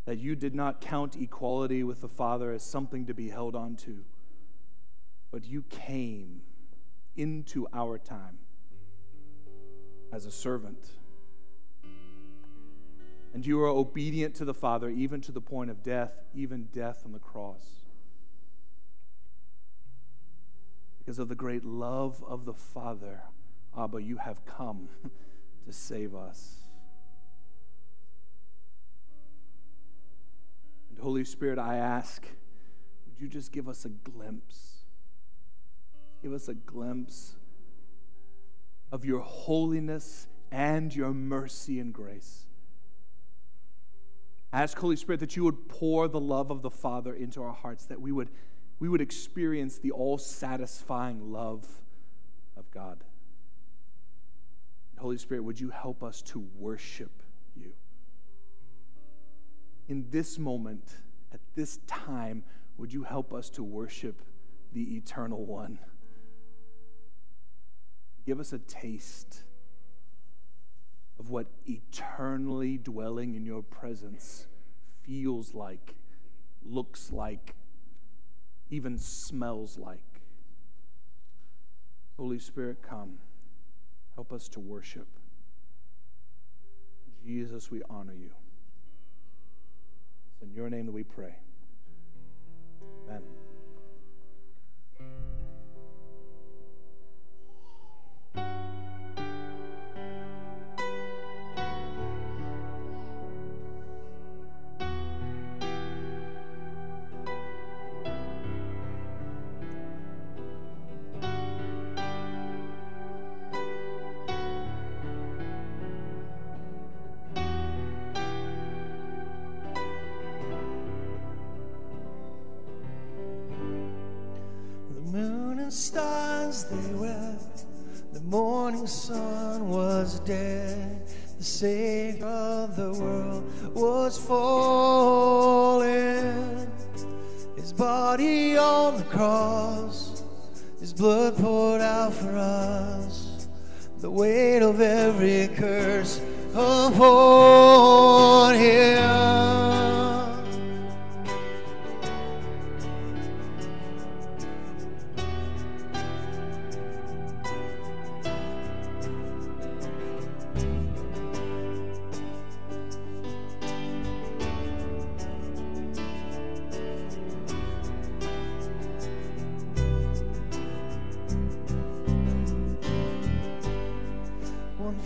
that you did not count equality with the Father as something to be held on to, but you came into our time as a servant. And you are obedient to the Father, even to the point of death, even death on the cross. Because of the great love of the Father, Abba, you have come to save us. And Holy Spirit, I ask, would you just give us a glimpse? Give us a glimpse of your holiness and your mercy and grace. Ask, Holy Spirit, that you would pour the love of the Father into our hearts, that we would we would experience the all satisfying love of God. Holy Spirit, would you help us to worship you? In this moment, at this time, would you help us to worship the eternal one? Give us a taste of what eternally dwelling in your presence feels like, looks like, even smells like. Holy Spirit, come. Help us to worship. Jesus, we honor you. It's in your name that we pray. Amen.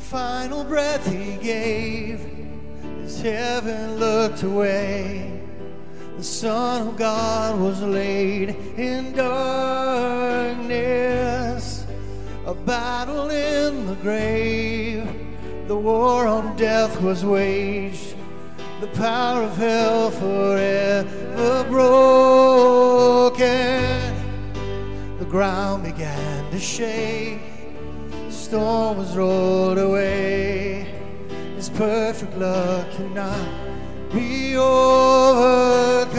Final breath he gave, as heaven looked away, the Son of God was laid in darkness. A battle in the grave, the war on death was waged, the power of hell forever broken. The ground began to shake storm was rolled away. His perfect love cannot be overcome.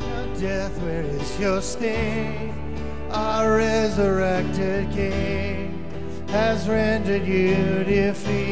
Now, death, where is your sting? Our resurrected King has rendered you defeated.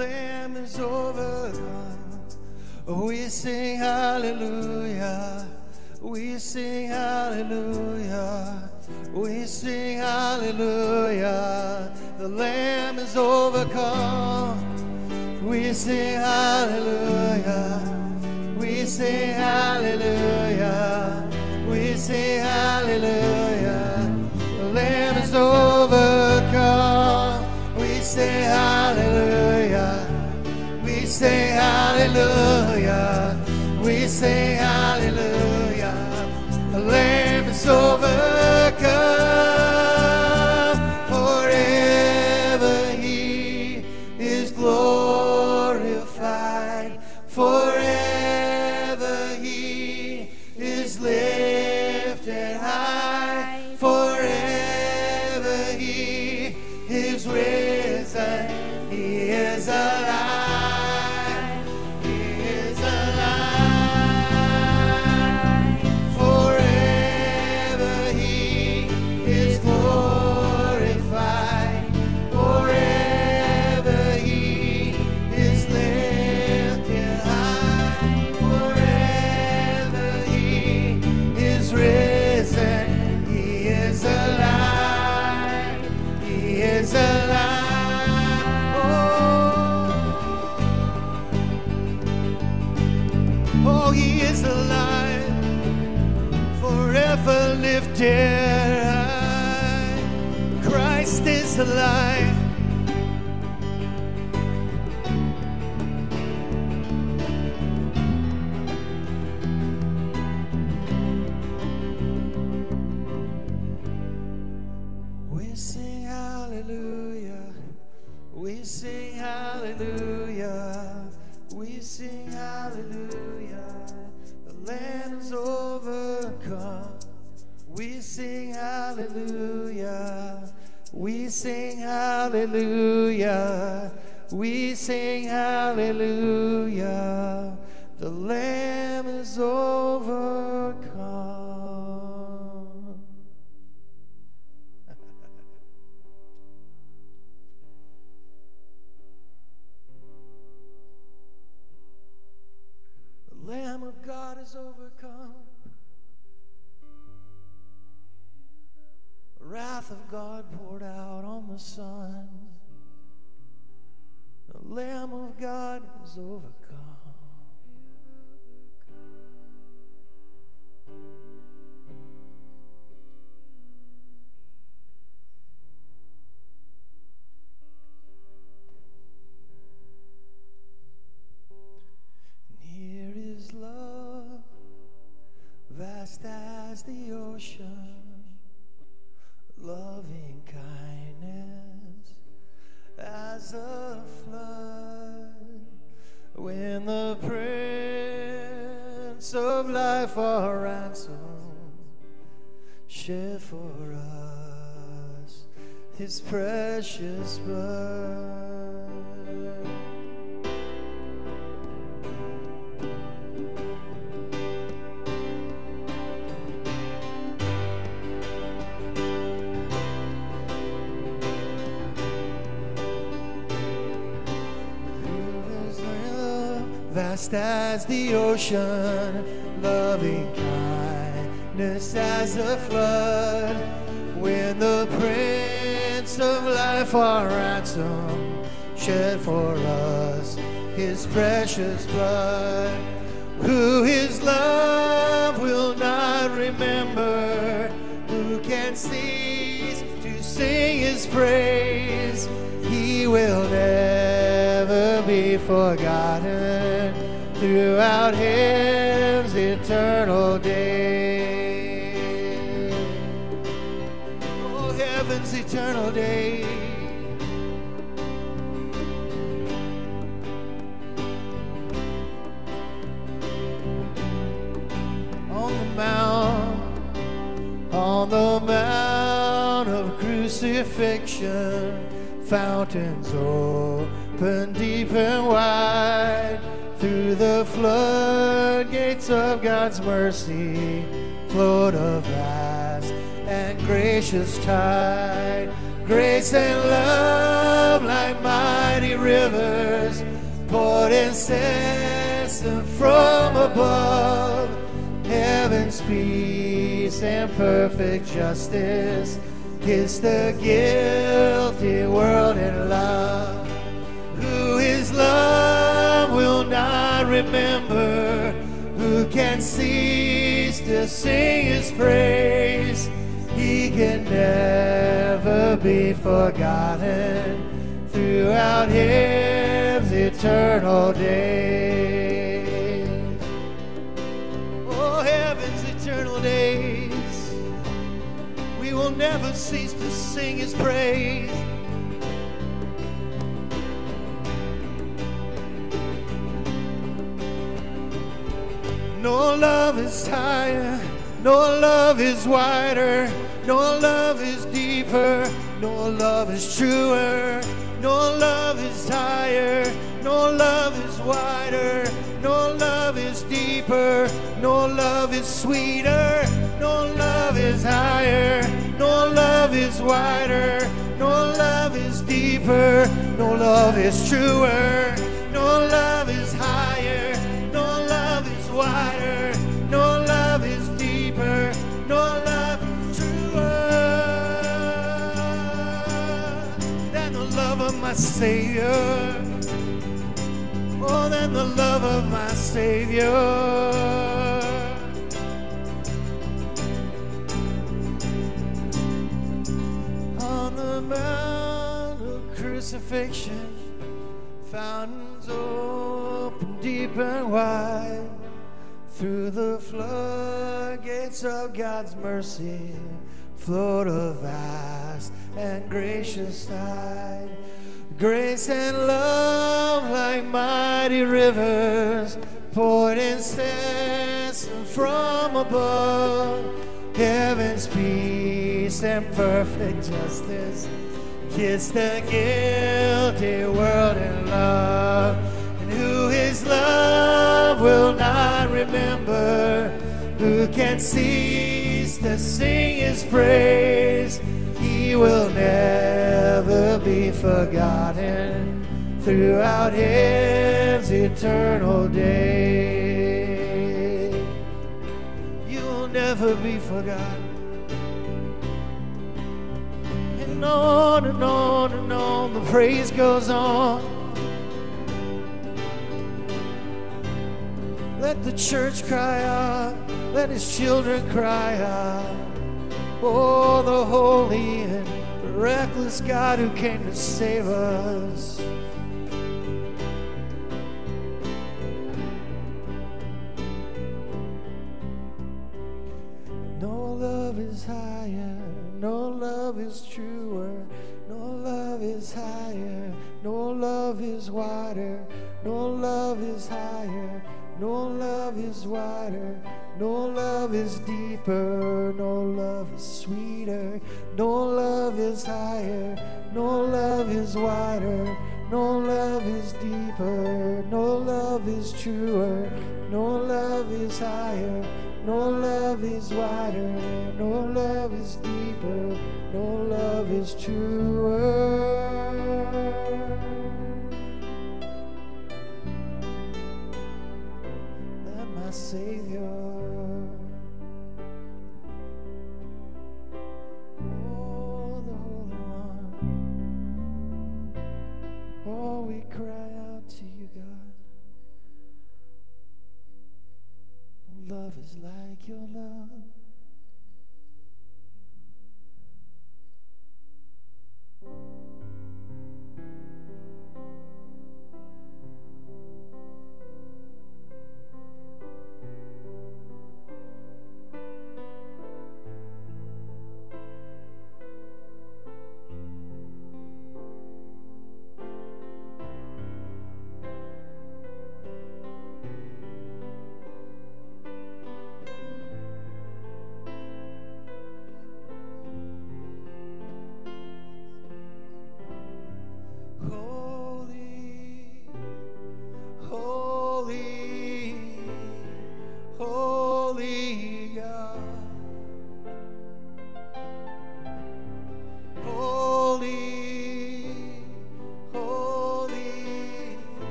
Lamb is overcome. Oh, we sing hallelujah. We sing hallelujah. We sing hallelujah. The Lamb is overcome. We sing hallelujah. We sing hallelujah. We sing hallelujah. The Lamb is overcome. We sing hallelujah. Sing hallelujah. We say hallelujah. The Lamb is overcome. Hallelujah. The Lamb is overcome. The Lamb of God is overcome. Wrath of God poured out on the Son. Lamb of God is overcome. Ocean, gracious tide. Grace and love like mighty rivers poured incessant from above. Heaven's peace and perfect justice kiss the guilty world in love. Who is love will not remember, who can cease to sing his praise. Can never be forgotten throughout his eternal days. Oh, heaven's eternal days, we will never cease to sing his praise. No love is higher, no love is wider, no love is deeper, no love is truer, no love is higher, no love is wider, no love is deeper, no love is sweeter, no love is higher, no love is wider, no love is deeper, no love is truer, my Savior. More than the love of my Savior. On the mount of crucifixion, fountains open deep and wide. Through the floodgates of God's mercy flowed a vast and gracious tide. Grace and love like mighty rivers poured incessant from above. Heaven's peace and perfect justice kiss the guilty world in love. And who his love will not remember, who can cease to sing his praise. He will never be forgotten throughout His eternal day. You will never be forgotten. And on and on and on, the praise goes on. Let the church cry out, let His children cry out. Oh, the holy and reckless God who came to save us. No love is higher, no love is truer, no love is higher, no love is wider, no love is higher, no love is wider, no love is deeper, no love is sweeter, no love is higher, no love is wider, no love is deeper, no love is truer, no love is higher. No love is wider, no love is deeper, no love is truer. Than my Savior. Your love.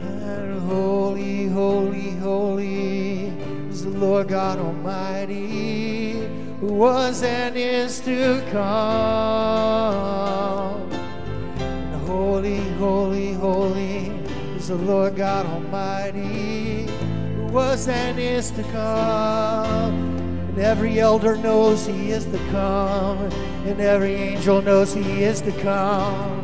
And holy, holy, holy is the Lord God Almighty, who was and is to come. And holy, holy, holy is the Lord God Almighty, who was and is to come. And every elder knows he is to come, and every angel knows he is to come.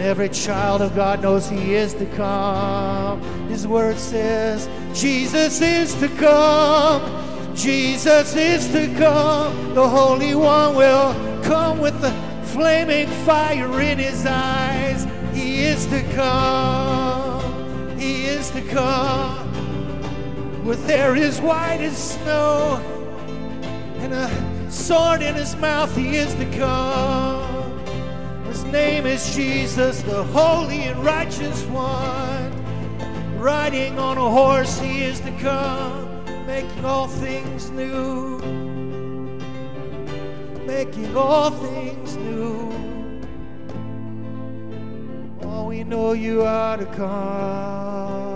And every child of God knows He is to come. His word says, Jesus is to come. Jesus is to come. The Holy One will come with the flaming fire in His eyes. He is to come. He is to come. With hair as white as snow and a sword in His mouth. He is to come. His name is Jesus, the holy and righteous one. Riding on a horse, he is to come, making all things new. Making all things new. Oh, we know you are to come.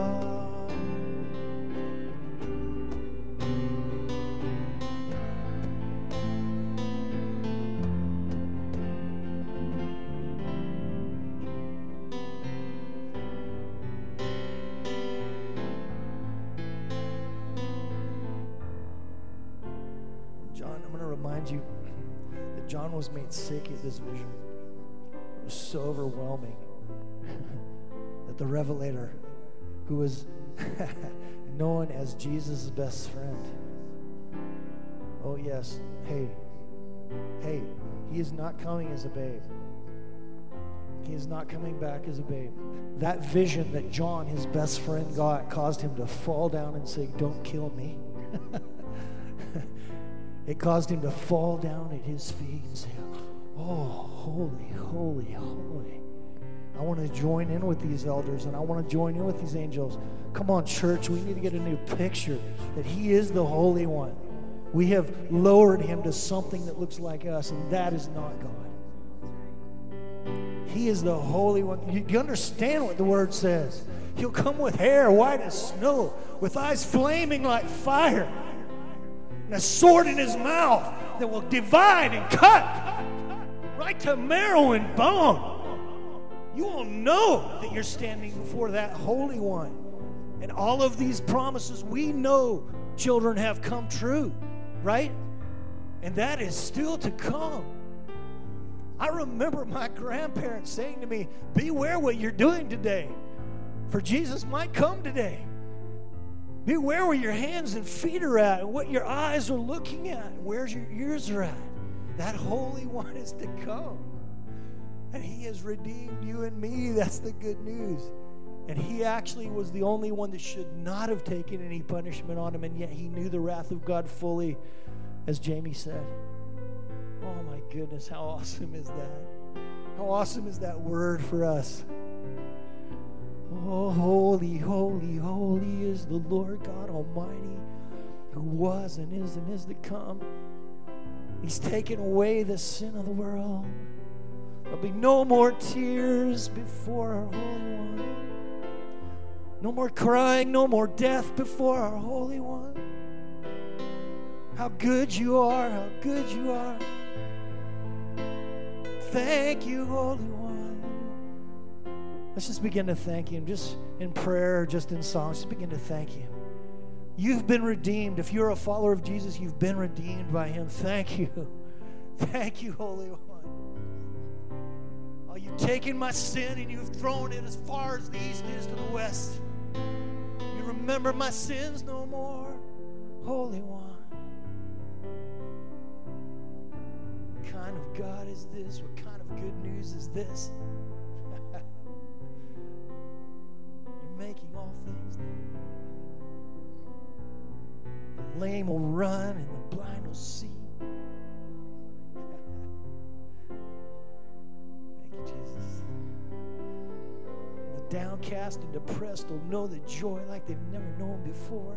Was made sick at this vision. It was so overwhelming that the revelator, who was known as Jesus' best friend, oh, yes, hey, hey, he is not coming as a babe. He is not coming back as a babe. That vision that John, his best friend, got caused him to fall down and say, Don't kill me. it caused him to fall down at his feet and say, Oh, holy, holy, holy. I want to join in with these elders and I want to join in with these angels. Come on, church, we need to get a new picture that He is the Holy One. We have lowered Him to something that looks like us, and that is not God. He is the Holy One. You, understand what the Word says? He'll come with hair white as snow, with eyes flaming like fire, a sword in His mouth that will divide and cut right to marrow and bone you will know that you're standing before that Holy One. And all of these promises we know children have come true, right? And that is still to come. I remember my grandparents saying to me, Beware what you're doing today, for Jesus might come today. Beware where your hands and feet are at, and what your eyes are looking at, and where your ears are at. That Holy One is to come. And He has redeemed you and me. That's the good news. And He actually was the only one that should not have taken any punishment on Him, and yet He knew the wrath of God fully, as Jamie said. Oh my goodness, how awesome is that? How awesome is that word for us? Oh, holy, holy, holy is the Lord God Almighty, who was and is and is to come. He's taken away the sin of the world. There'll be no more tears before our Holy One. No more crying, no more death before our Holy One. How good you are, how good you are. Thank you, Holy One. Let's just begin to thank Him, just in prayer, just in song. Just begin to thank Him. You've been redeemed. If you're a follower of Jesus, you've been redeemed by Him. Thank you. Thank you, Holy One. Oh, you've taken my sin and you've thrown it as far as the east is to the west. You remember my sins no more, Holy One. What kind of God is this? What kind of good news is this? Making all things new. The lame will run and the blind will see. Thank you, Jesus. The downcast and depressed will know the joy like they've never known before.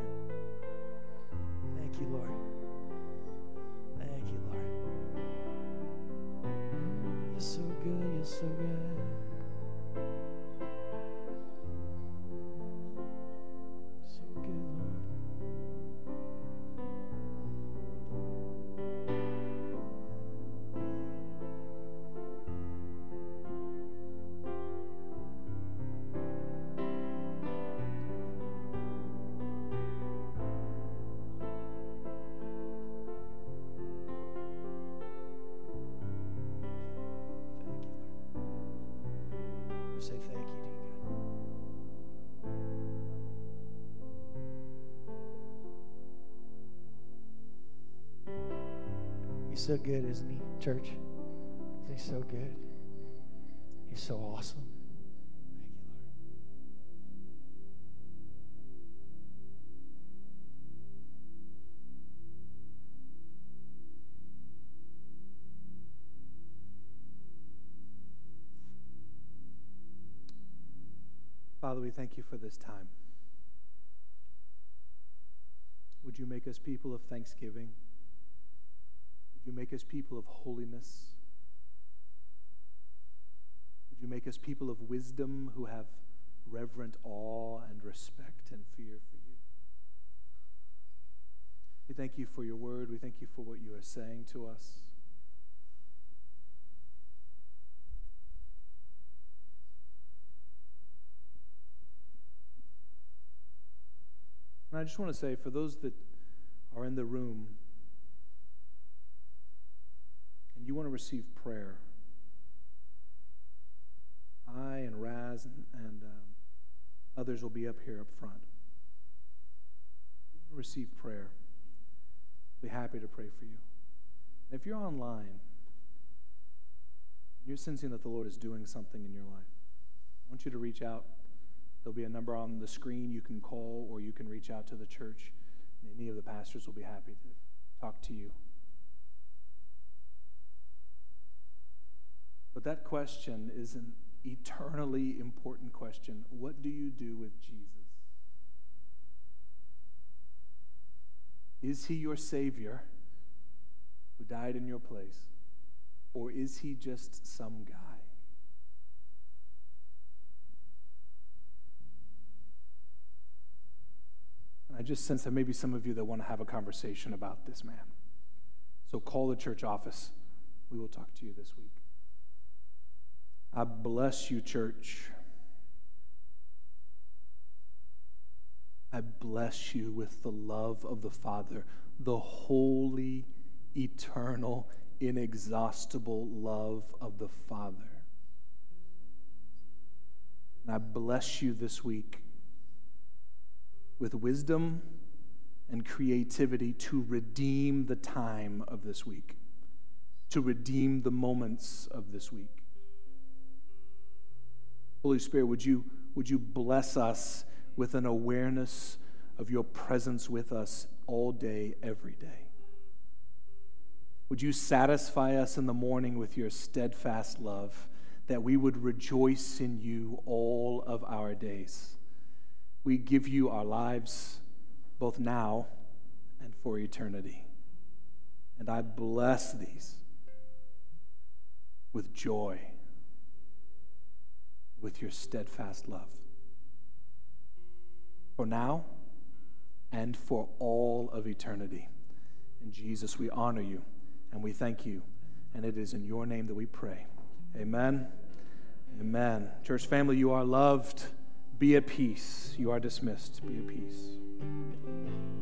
Thank you, Lord. Thank you, Lord. You're so good. You're so good. So good, isn't he, church? He's so good. He's so awesome. Thank you, Lord. Father, we thank you for this time. Would you make us people of thanksgiving? You make us people of holiness? Would you make us people of wisdom who have reverent awe and respect and fear for you? We thank you for your word. We thank you for what you are saying to us. And I just want to say, for those that are in the room, you want to receive prayer, I and Raz and, and um, others will be up here up front. you want to receive prayer, I'll be happy to pray for you. And if you're online, you're sensing that the Lord is doing something in your life, I want you to reach out. There'll be a number on the screen you can call, or you can reach out to the church, and any of the pastors will be happy to talk to you But that question is an eternally important question. What do you do with Jesus? Is he your Savior who died in your place? Or is he just some guy? And I just sense that maybe some of you that want to have a conversation about this man. So call the church office. We will talk to you this week. I bless you, church. I bless you with the love of the Father, the holy, eternal, inexhaustible love of the Father. And I bless you this week with wisdom and creativity to redeem the time of this week, to redeem the moments of this week. Holy Spirit, would you, would you bless us with an awareness of your presence with us all day, every day? Would you satisfy us in the morning with your steadfast love, that we would rejoice in you all of our days? We give you our lives, both now and for eternity. And I bless these with joy, with your steadfast love. For now and for all of eternity. In Jesus, we honor you and we thank you. And it is in your name that we pray. Amen. Amen. Church family, you are loved. Be at peace. You are dismissed. Be at peace.